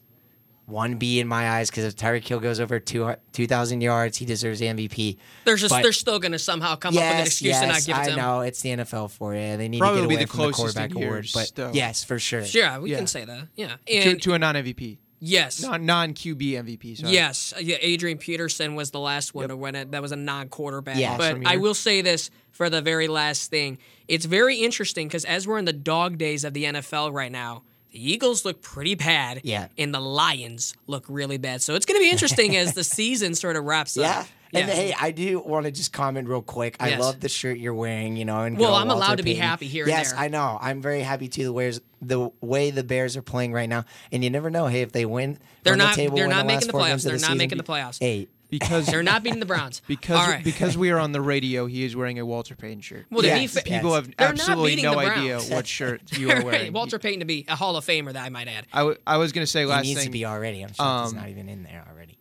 one B in my eyes. Because if Tyreek Hill goes over two two thousand yards, he deserves the MVP. they're just but- they're still going to somehow come up with an Yes, excuse to not yes, give it to I him. know it's the NFL for you. They need Probably to get away the from the quarterback in award. But still. yes, for sure. Yeah, we Yeah. can say that. Yeah. to, And to a non MVP, yes. non non QB MVP. Sorry. Yes, yeah, Adrian Peterson was the last one to win it. That was a non-quarterback. Yeah. but I will say this for the very last thing. It's very interesting because as we're in the dog days of the NFL right now, the Eagles look pretty bad. Yeah. And the Lions look really bad. So it's going to be interesting as the season sort of wraps Yeah. up. Yeah. And hey, I do want to just comment real quick. I Yes. love the shirt you're wearing, you know. And Well, I'm allowed Walter to be happy here and Yes, there. I know. I'm very happy too. The the way the Bears are playing right now, and you never know. Hey, if they win, They're not- The table, they're not the making the playoffs. They're the not season, making the playoffs. Hey, because They're not beating the Browns. because All right. because we are on the radio, he is wearing a Walter Payton shirt. well, Yes. fa- People Yes. have They're absolutely no idea what shirt you are Right, wearing. Walter Payton to be a Hall of Famer, that I might add. I, w- I was gonna say he last thing. He needs thing. to be already. I'm shocked he's um, not even in there already.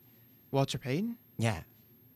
Walter Payton. Yeah.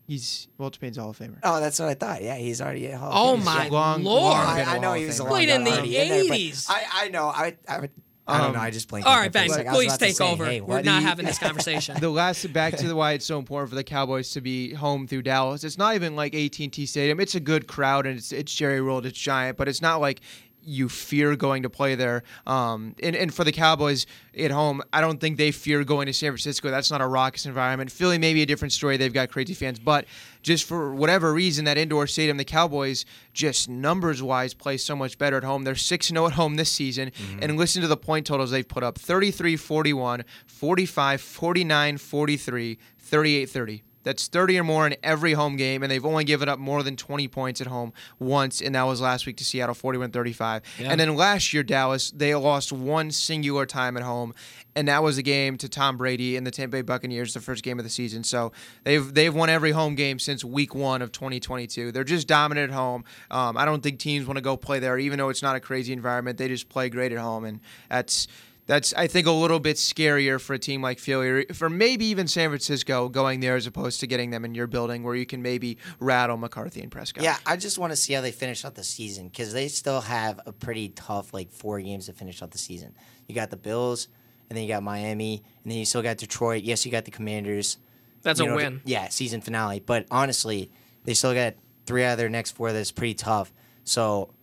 He's Walter Payton's Hall of Famer. Oh, that's what I thought. Yeah, he's already at Hall. of Oh Fame. my long- lord! long I, been a I know he was a Famer. long Played in the already in there, 80s. I, I know. I, I, I don't know. Um, I just blanked. All on right, the face. Ben, Like, please take say, over. Hey, We're what? not having this conversation. the last back to the why it's so important for the Cowboys to be home through Dallas. It's not even like AT&T Stadium. It's a good crowd and it's it's Jerry World, it's giant, but it's not like you fear going to play there. Um, and, and for the Cowboys at home, I don't think they fear going to San Francisco. That's not a raucous environment. Philly may be a different story. They've got crazy fans, but just for whatever reason, that indoor stadium, the Cowboys just numbers wise play so much better at home. They're 6 0 at home this season. And listen to the point totals they've put up 33 41, 45 49 43, 38 30. That's 30 or more in every home game, and they've only given up more than 20 points at home once, and that was last week to Seattle, 41-35. And then last year, Dallas, they lost one singular time at home, and that was a game to Tom Brady and the Tampa Bay Buccaneers, the first game of the season. So they've they've won every home game since Week One of 2022. They're just dominant at home. Um, I don't think teams want to go play there, even though it's not a crazy environment. They just play great at home, and that's that's I think a little bit scarier for a team like Philly, or for maybe even San Francisco going there as opposed to getting them in your building where you can maybe rattle McCarthy and Prescott. Yeah, I just want to see how they finish out the season because they still have a pretty tough like four games to finish out the season. You got the Bills, and then you got Miami, and then you still got Detroit. Yes, you got the Commanders. That's You a know, win. Yeah, season finale. But honestly, they still got three out of their next four that's pretty tough. So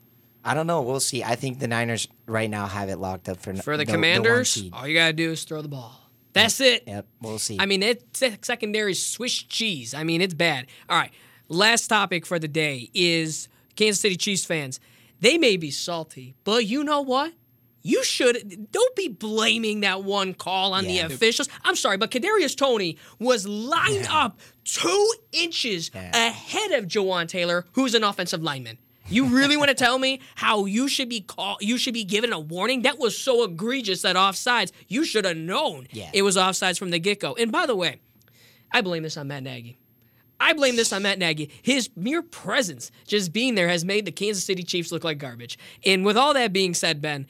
I don't know. We'll see. I think the Niners right now have it locked up for For the one Commanders, seed. all you gotta do is throw the ball. That's it. Yep, we'll see. I mean, it's secondary Swiss cheese. I mean, it's bad. All right. Last topic for the day is Kansas City Chiefs fans. They may be salty, but you know what? You should don't be blaming that one call on Yeah. the officials. I'm sorry, but Kadarius Toney was lined up two inches Yeah. ahead of Jawaan Taylor, who's an offensive lineman. You really want to tell me how you should be call you should be given a warning? That was so egregious that offsides. You should have known Yeah. it was offsides from the get go. And by the way, I blame this on Matt Nagy. I blame this on Matt Nagy. His mere presence, just being there, has made the Kansas City Chiefs look like garbage. And with all that being said, Ben,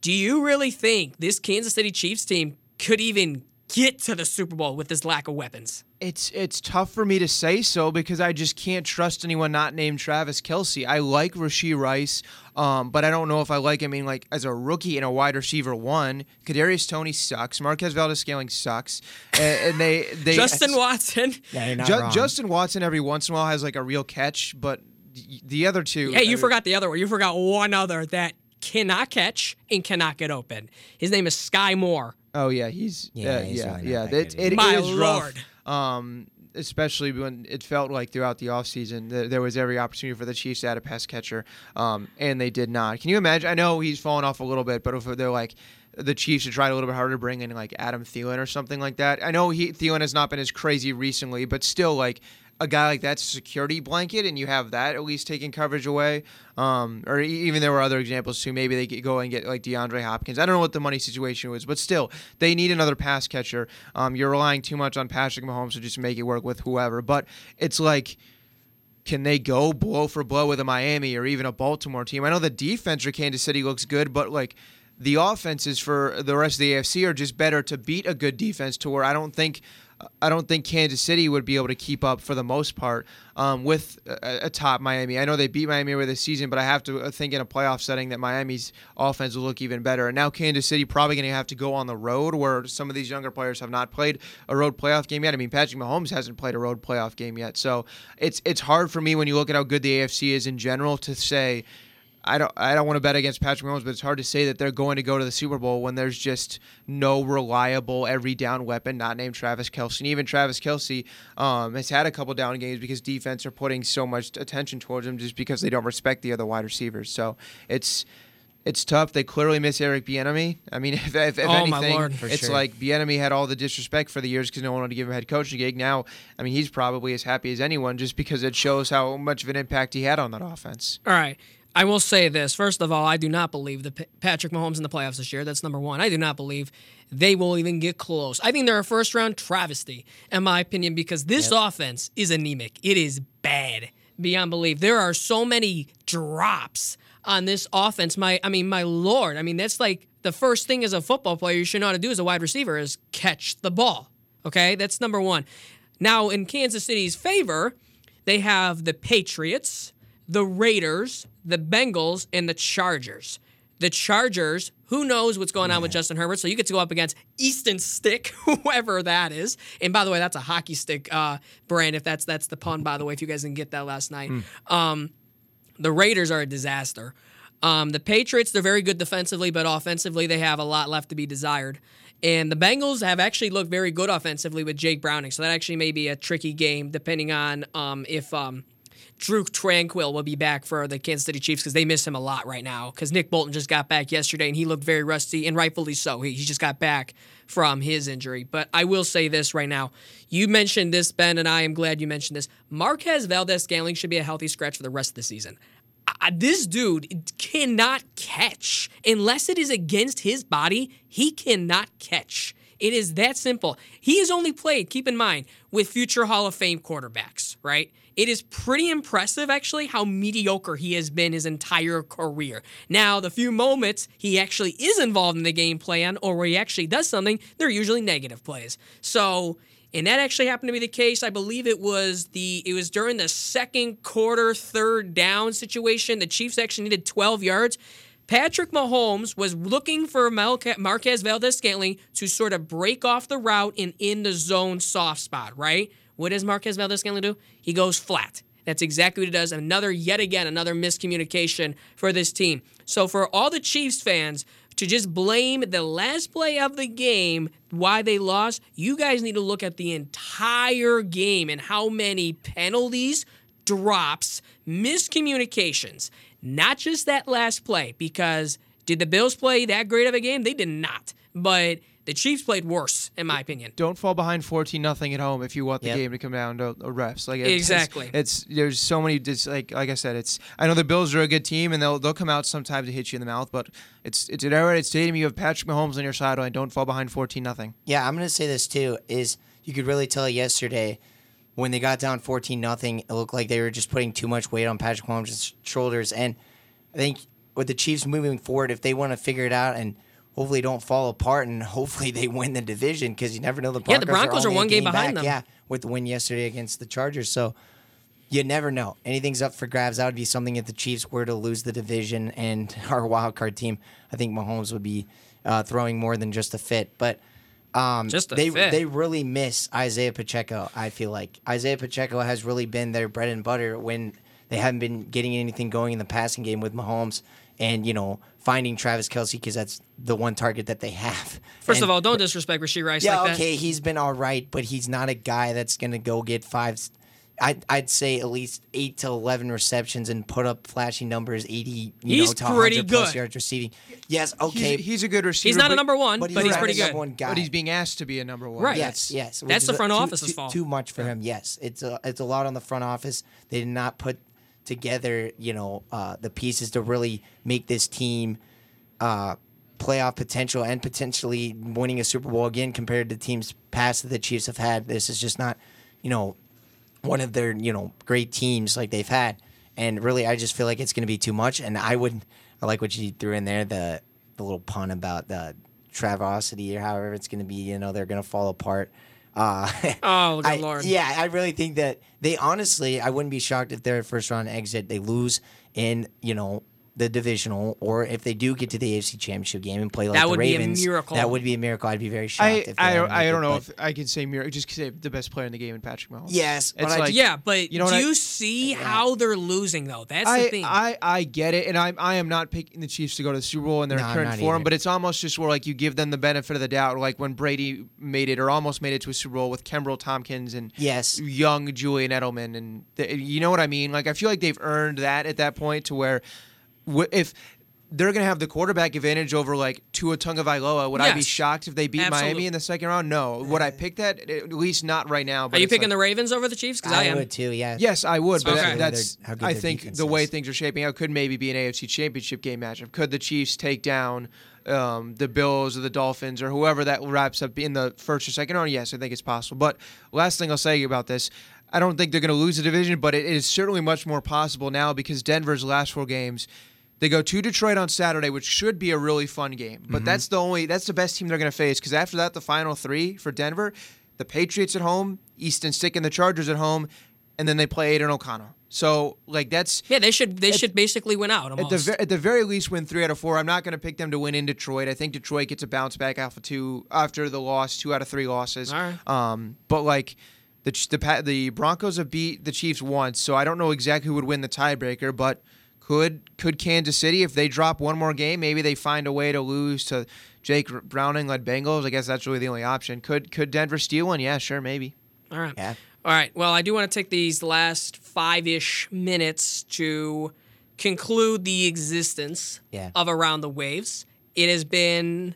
do you really think this Kansas City Chiefs team could even get to the Super Bowl with this lack of weapons? It's it's tough for me to say so because I just can't trust anyone not named Travis Kelce. I like Rashee Rice, um, but I don't know if I like him. I mean, like as a rookie and a wide receiver one, Kadarius Toney sucks. Marquez Valdes-Scantling sucks, and, and they they Justin Watson. yeah, you're not Ju- wrong. Justin Watson every once in a while has like a real catch, but the other two. Hey, you forgot the other one. You forgot one other that cannot catch and cannot get open. His name is Sky Moore. Oh yeah, he's Yeah, yeah he's yeah really not yeah. that It, it My is lord. rough. Um, especially when it felt like throughout the offseason that there was every opportunity for the Chiefs to add a pass catcher, um, and they did not. Can you imagine? I know he's fallen off a little bit, but if they're like the Chiefs should try a little bit harder to bring in like Adam Thielen or something like that. I know he Thielen has not been as crazy recently, but still like a guy like that's a security blanket, and you have that at least taking coverage away. Um, or even there were other examples too. Maybe they could go and get like DeAndre Hopkins. I don't know what the money situation was, but still, they need another pass catcher. Um, you're relying too much on Patrick Mahomes to just make it work with whoever. But it's like can they go blow for blow with a Miami or even a Baltimore team? I know the defense for Kansas City looks good, but like the offenses for the rest of the AFC are just better to beat a good defense to where I don't think I don't think Kansas City would be able to keep up for the most part um, with a, a top Miami. I know they beat Miami over the season, but I have to uh, think in a playoff setting that Miami's offense will look even better. And now Kansas City probably going to have to go on the road where some of these younger players have not played a road playoff game yet. I mean, Patrick Mahomes hasn't played a road playoff game yet, so it's it's hard for me when you look at how good the AFC is in general to say. I don't I don't want to bet against Patrick Mahomes, but it's hard to say that they're going to go to the Super Bowl when there's just no reliable every down weapon, not named Travis Kelce. And even Travis Kelce um, has had a couple down games because defense are putting so much attention towards him just because they don't respect the other wide receivers. So it's it's tough. They clearly miss Eric Bieniemy. I mean, if, if, if Oh, anything, Lord. It's sure. like Bieniemy had all the disrespect for the years because no one wanted to give him a head coaching gig. Now, I mean, he's probably as happy as anyone just because it shows how much of an impact he had on that offense. All right. I will say this. First of all, I do not believe that P- Patrick Mahomes in the playoffs this year. That's number one. I do not believe they will even get close. I think they're a first round travesty, in my opinion, because this offense is anemic. It is bad beyond belief. There are so many drops on this offense. My, I mean, my lord. I mean, that's like the first thing as a football player you should know how to do as a wide receiver is catch the ball. Okay, that's number one. Now, in Kansas City's favor, they have the Patriots, the Raiders, the Bengals, and the Chargers. The Chargers, who knows what's going on with Justin Herbert? So you get to go up against Easton Stick, whoever that is. And by the way, that's a hockey stick uh, brand. If that's that's the pun, by the way, if you guys didn't get that last night. Um, the Raiders are a disaster. Um, the Patriots, they're very good defensively, but offensively, they have a lot left to be desired. And the Bengals have actually looked very good offensively with Jake Browning. So that actually may be a tricky game, depending on um, if um, Drue Tranquill will be back for the Kansas City Chiefs because they miss him a lot right now. Because Nick Bolton just got back yesterday and he looked very rusty, and rightfully so. He, he just got back from his injury. But I will say this right now. You mentioned this, Ben, and I am glad you mentioned this. Marquez Valdes-Scantling should be a healthy scratch for the rest of the season. I- this dude cannot catch unless it is against his body. He cannot catch. It is that simple. He has only played, keep in mind, with future Hall of Fame quarterbacks, right? It is pretty impressive, actually, how mediocre he has been his entire career. Now, the few moments he actually is involved in the game plan or where he actually does something, they're usually negative plays. So, and that actually happened to be the case. I believe it was the it was during the second quarter, third down situation. The Chiefs actually needed 12 yards. Patrick Mahomes was looking for Marquez Valdes-Scantling to sort of break off the route and in the zone soft spot, right? What does Marquez Valdes-Scantling do? He goes flat. That's exactly what he does. Another, yet again, another miscommunication for this team. So for all the Chiefs fans to just blame the last play of the game why they lost, you guys need to look at the entire game and how many penalties, drops, miscommunications. Not just that last play, because did the Bills play that great of a game? They did not. But the Chiefs played worse, in my opinion. Don't fall behind fourteen nothing at home if you want the Yep. game to come down to uh, refs. Like it's, Exactly. It's, there's so many dis, like like I said. It's I know the Bills are a good team and they'll they'll come out sometimes to hit you in the mouth, but it's it's at Arrowhead Stadium. You have Patrick Mahomes on your side, sideline. Don't fall behind fourteen nothing. Yeah, I'm gonna say this too. Is you could really tell yesterday when they got down 14 nothing, it looked like they were just putting too much weight on Patrick Mahomes' shoulders. And I think with the Chiefs moving forward, if they want to figure it out and hopefully don't fall apart and hopefully they win the division because you never know the Broncos. Yeah, the Broncos are only a one game behind back, them. Yeah, with the win yesterday against the Chargers. So you never know. Anything's up for grabs. That would be something if the Chiefs were to lose the division and our wild card team. I think Mahomes would be uh, throwing more than just a fit. But um, Just a they fit. they really miss Isaiah Pacheco. I feel like Isaiah Pacheco has really been their bread and butter when they haven't been getting anything going in the passing game with Mahomes and you know finding Travis Kelce because that's the one target that they have. First And- of all, don't disrespect Rashee Rice yeah, like that. okay, he's been all right, but he's not a guy that's gonna go get five. I'd, I'd say at least eight to eleven receptions and put up flashy numbers, eighty. You He's know, to pretty 100 plus good. yards receiving. Yes, okay, He's, he's a good receiver. He's not a number one, but, but he's pretty good. one guy. But he's being asked to be a number one. Right. Yes, yes. That's the front too- office's too, fault. Too much for him. Yes, it's a it's a lot on the front office. They did not put together, you know, uh, the pieces to really make this team uh, playoff potential and potentially winning a Super Bowl again compared to teams past that the Chiefs have had. This is just not, you know, one of their you know great teams like they've had. And really, I just feel like it's going to be too much. And I would, I like what you threw in there the the little pun about the Travosity or however it's going to be. You know, they're going to fall apart. Uh, Oh, good I- lord. Yeah, I really think that they honestly, I wouldn't be shocked if their first round exit they lose in you know the divisional, or if they do get to the AFC Championship game and play like That the would be a Ravens. miracle. That would be a miracle. I'd be very shocked. I if they I, don't don't- I don't it, know if I can say miracle. Just say the best player in the game in Patrick Mahomes. Yes, it's I like just- yeah, but you know do what I- you see how they're losing though? That's the I, thing. I, I get it, and I I am not picking the Chiefs to go to the Super Bowl in their No, current form, either. but it's almost just where like you give them the benefit of the doubt, like when Brady made it or almost made it to a Super Bowl with Kembrell Thompkins and Yes. young Julian Edelman, and the, you know what I mean. Like I feel like they've earned that at that point to where wh- if they're gonna have the quarterback advantage over like Tua Tagovailoa. Would I be shocked if they beat Absolute- Miami in the second round? No. Would I pick that? At least not right now. But Are you picking like- the Ravens over the Chiefs? Because I, I am. would too. Yeah. Yes, I would, but Okay. that's I think defense the way things are shaping out could maybe be an AFC Championship game matchup. Could the Chiefs take down um, the Bills or the Dolphins or whoever that wraps up in the first or second round? Yes, I think it's possible. But last thing I'll say about this, I don't think they're going to lose the division, but it is certainly much more possible now because Denver's last four games. They go to Detroit on Saturday, which should be a really fun game. But that's the only that's the best team they're going to face because after that, the final three for Denver, the Patriots at home, Easton Stick and the Chargers at home, and then they play Aidan O'Connell. So like that's Yeah, they should. They should basically win out. at the Almost. at the very least win three out of four. I'm not going to pick them to win in Detroit. I think Detroit gets a bounce back after two after the loss, two out of three losses. All right. Um, but like the the the Broncos have beat the Chiefs once, so I don't know exactly who would win the tiebreaker, but. Could could Kansas City if they drop one more game, maybe they find a way to lose to Jake Browning led Bengals. I guess that's really the only option. Could could Denver steal one? Yeah, sure, maybe. All right. Yeah. All right. Well, I do want to take these last five ish minutes to conclude the existence Yeah. of Around the Waves. It has been,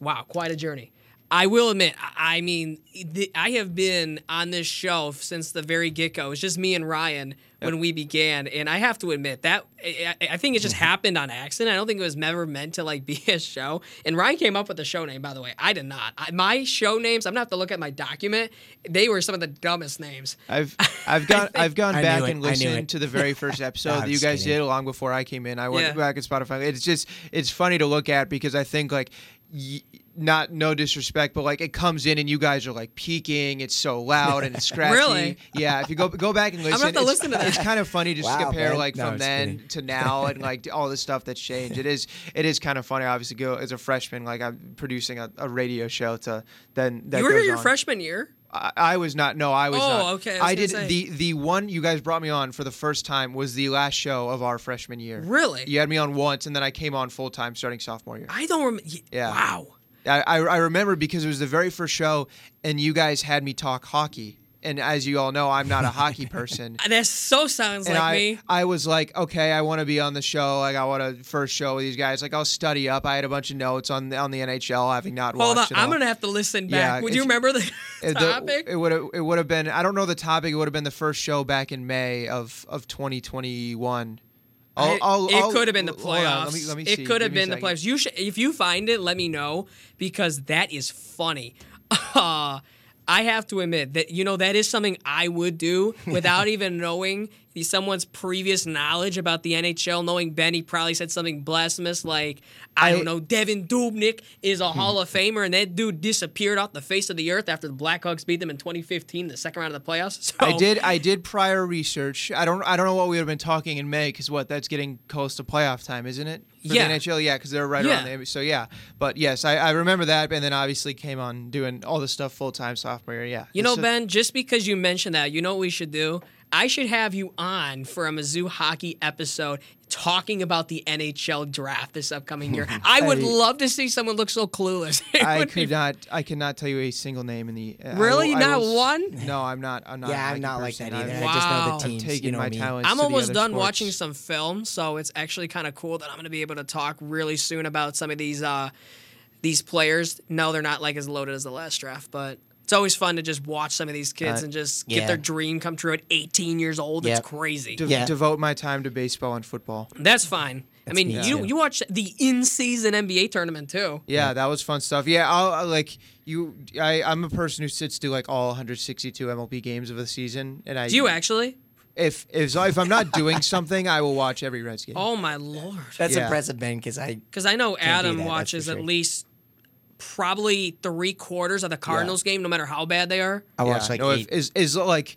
wow, quite a journey. I will admit, I I mean, the, I have been on this show since the very get go. It was just me and Ryan when we began, and I have to admit that I, I think it just mm-hmm. happened on accident. I don't think it was ever meant to like be a show. And Ryan came up with the show name, by the way. I did not. I, my show names, I'm gonna have to look at my document. They were some of the dumbest names. I've I've gone I've gone back it. and listened to the very first episode I'm that you guys kidding. did long before I came in. I went Yeah. back at Spotify. It's just it's funny to look at because I think like y- not no disrespect, but like it comes in and you guys are like peaking. It's so loud and it's scratchy. Really? Yeah. If you go go back and listen, gonna have to it's, listen to that. It's kind of funny just to compare man. like No, from then kidding. to now and like all the stuff that's changed. It is it is kind of funny. Obviously, go as a freshman, like I'm producing a, a radio show to then that you were here goes your on. freshman year. I, I was not. No, I was Oh, not. okay, I was I, did say. the the one you guys brought me on for the first time was the last show of our freshman year. Really? You had me on once, and then I came on full time starting sophomore year. I don't remember. Yeah. Wow. I, I remember because it was the very first show, and you guys had me talk hockey. And as you all know, I'm not a hockey person. That so sounds And like I, me. I was like, okay, I want to be on the show. Like, I want to first show with these guys. Like, I'll study up. I had a bunch of notes on the, on the NHL, having not Hold on, watched it I'm all. gonna have to listen Yeah, back. Would you remember the Uh, the- topic? it would have it would have been I don't know the topic. It would have been the first show back in May of of 2021. I'll, I'll, it could have been the playoffs. let me, let me it could have been the playoffs. You should, if you find it, let me know because that is funny. Uh, I have to admit that you know that is something I would do without even knowing someone's previous knowledge about the NHL. Knowing Benny probably said something blasphemous like, "I, I- don't know, Devan Dubnyk is a Hall Hmm. of Famer," and that dude disappeared off the face of the earth after the Blackhawks beat them in 2015, the second round of the playoffs. So, I did I did prior research. I don't I don't know what we would have been talking in May because what that's getting close to playoff time, isn't it? For Yeah. the NHL, yeah, because they're right Yeah. around the so yeah. But yes, I, I remember that, and then obviously came on doing all this stuff full time sophomore year. Yeah, You know, Ben, just because you mentioned that, you know what we should do? I should have you on for a Mizzou hockey episode talking about the NHL draft this upcoming year. I would I- love to see someone look so clueless. It I would be could not. I cannot tell you a single name in the. I Really? will- Not will one? No, I'm not. I'm not. Yeah, I'm hockey not like that either. I've- I just know Wow. the I've teams. taken you know my me. talents. I'm to the almost other done sports. watching some film, so it's actually kind of cool that I'm going to be able to talk really soon about some of these uh, these players. No, they're not like as loaded as the last draft, but it's always fun to just watch some of these kids Uh, and just yeah. get their dream come true at 18 years old. It's crazy. De- Yeah. Devote my time to baseball and football. That's fine. I mean, me you too. you watch the in-season NBA tournament too. Yeah, that was fun stuff. Yeah, I'll I, like you. I I'm a person who sits through like all 162 MLB games of the season, and I Do you actually? if if if I'm not doing something, I will watch every Reds game. Oh my lord! That's Yeah. impressive, Ben, because I Because I know do Adam that's watches for at sure. least probably three quarters of the Cardinals game, no matter how bad they are. I watch Yeah, like no, if- is is like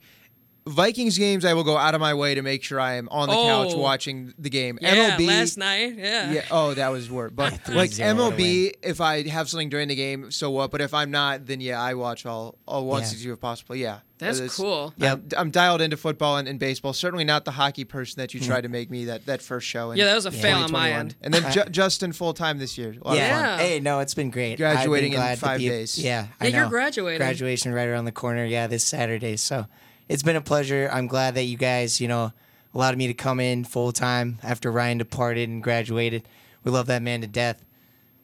Vikings games. I will go out of my way to make sure I am on the couch Oh. watching the game. Yeah, MLB. last night. Yeah. Yeah. Oh, that was work. But like 3-0 MLB, if I have something during the game, so what? But if I'm not, then yeah, I watch all all one Yeah. sixty if possible. Yeah. That's It's- cool. Yeah. I'm, I'm dialed into football and, and baseball. Certainly not the hockey person that you hmm. tried to make me that, that first show. In Yeah, that was a fail on my end. And then Ju- Justin full time this year. A lot of Yeah. Hey, no, it's been great. Graduating in been glad to five be days. Yeah, I Yeah, you're graduating. Graduation right around the corner. Yeah, this Saturday. So it's been a pleasure. I'm glad that you guys, you know, allowed me to come in full time after Ryan departed and graduated. We love that man to death.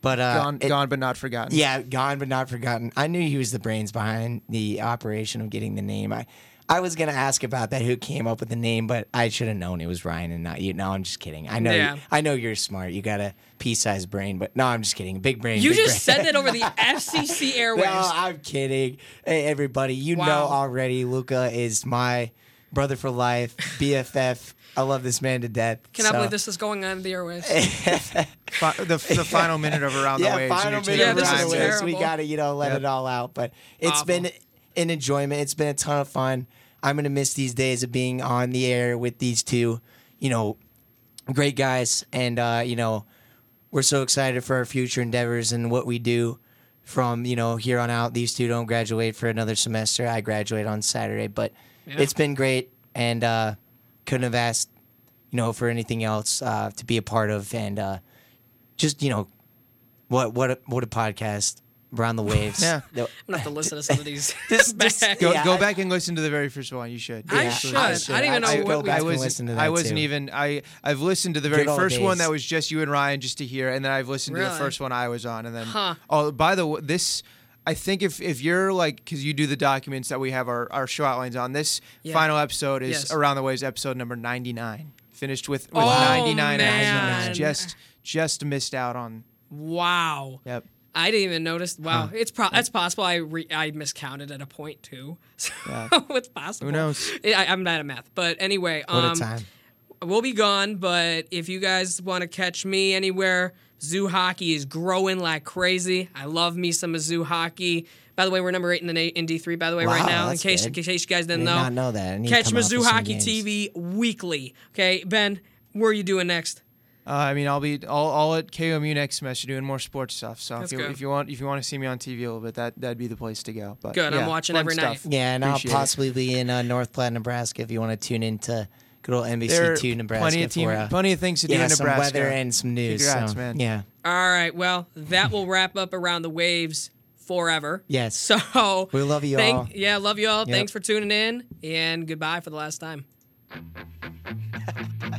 But uh, Gone, it- gone, but not forgotten. Yeah, gone but not forgotten. I knew he was the brains behind the operation of getting the name. I, I was gonna ask about that, who came up with the name, but I should have known it was Ryan and not you. No, I'm just kidding. I know, Yeah. you, I know you're smart. You got a pea-sized brain, but no, I'm just kidding. Big brain. You big just brain. said that over the FCC airwaves. No, I'm kidding. Hey, everybody, you Wow. know already. Luca is my brother for life, BFF. I love this man to death. Cannot so- believe this is going on the airwaves. Fi- the, the final minute of around yeah, the waves. and final minute Yeah, of this time is Round to- the Waves. terrible. We got to, you know, let Yep. it all out. But it's Awful. been an enjoyment. It's been a ton of fun. I'm gonna miss these days of being on the air with these two, you know, great guys, and uh, you know, we're so excited for our future endeavors and what we do. From you know here on out, these two don't graduate for another semester. I graduate on Saturday, but Yeah. it's been great, and uh, couldn't have asked, you know, for anything else uh, to be a part of, and uh, just you know, what what a, what a podcast around the waves. Yeah. No, I'm gonna have to listen to some of these. Just- just back. Go, Yeah, go I- back and listen to the very first one. You should. I should. I I didn't even I know should what we. I was listen to I that wasn't too. even I I've listened to the very Good old first one that was just you and Ryan just to hear, and then I've listened to the first one I was on, and then Huh. oh by the way, this I think if if you're like because you do the documents that we have our our show outlines on, this Yeah. final episode is Yes. around the ways episode number ninety nine. Finished with with Oh, ninety nine man. episodes. Just just missed out on. Wow. Yep. I didn't even notice. Wow, Huh. it's pro- that's possible. I re- I miscounted at a point too. So Yeah. it's possible. Who knows? I, I'm bad at math, but anyway, What um, a time. we'll be gone. But if you guys want to catch me anywhere, zoo hockey is growing like crazy. I love me some zoo hockey. By the way, we're number eight in the in D three. By the way, right now, in case good. in case you guys didn't Did know, not know that. I catch come out for Mizzou Hockey. TV weekly. Okay, Ben, where are you doing next? Uh, I mean, I'll be all, all at KOMU next semester doing more sports stuff. So if you, if you want if you want to see me on TV a little bit, that that'd be the place to go. But Good, I'm watching fun every night. Yeah, and I'll Appreciate it. possibly be in uh, North Platte, Nebraska if you want to tune into good old NBC there two Nebraska plenty of team, for uh, plenty of things to do yeah, in some Nebraska. weather and some news. Congrats, so, man. Yeah. All right. Well, that will wrap up around the waves forever. Yes. So We love you thank- all. Yeah, love you all. Yep. Thanks for tuning in, and goodbye for the last time.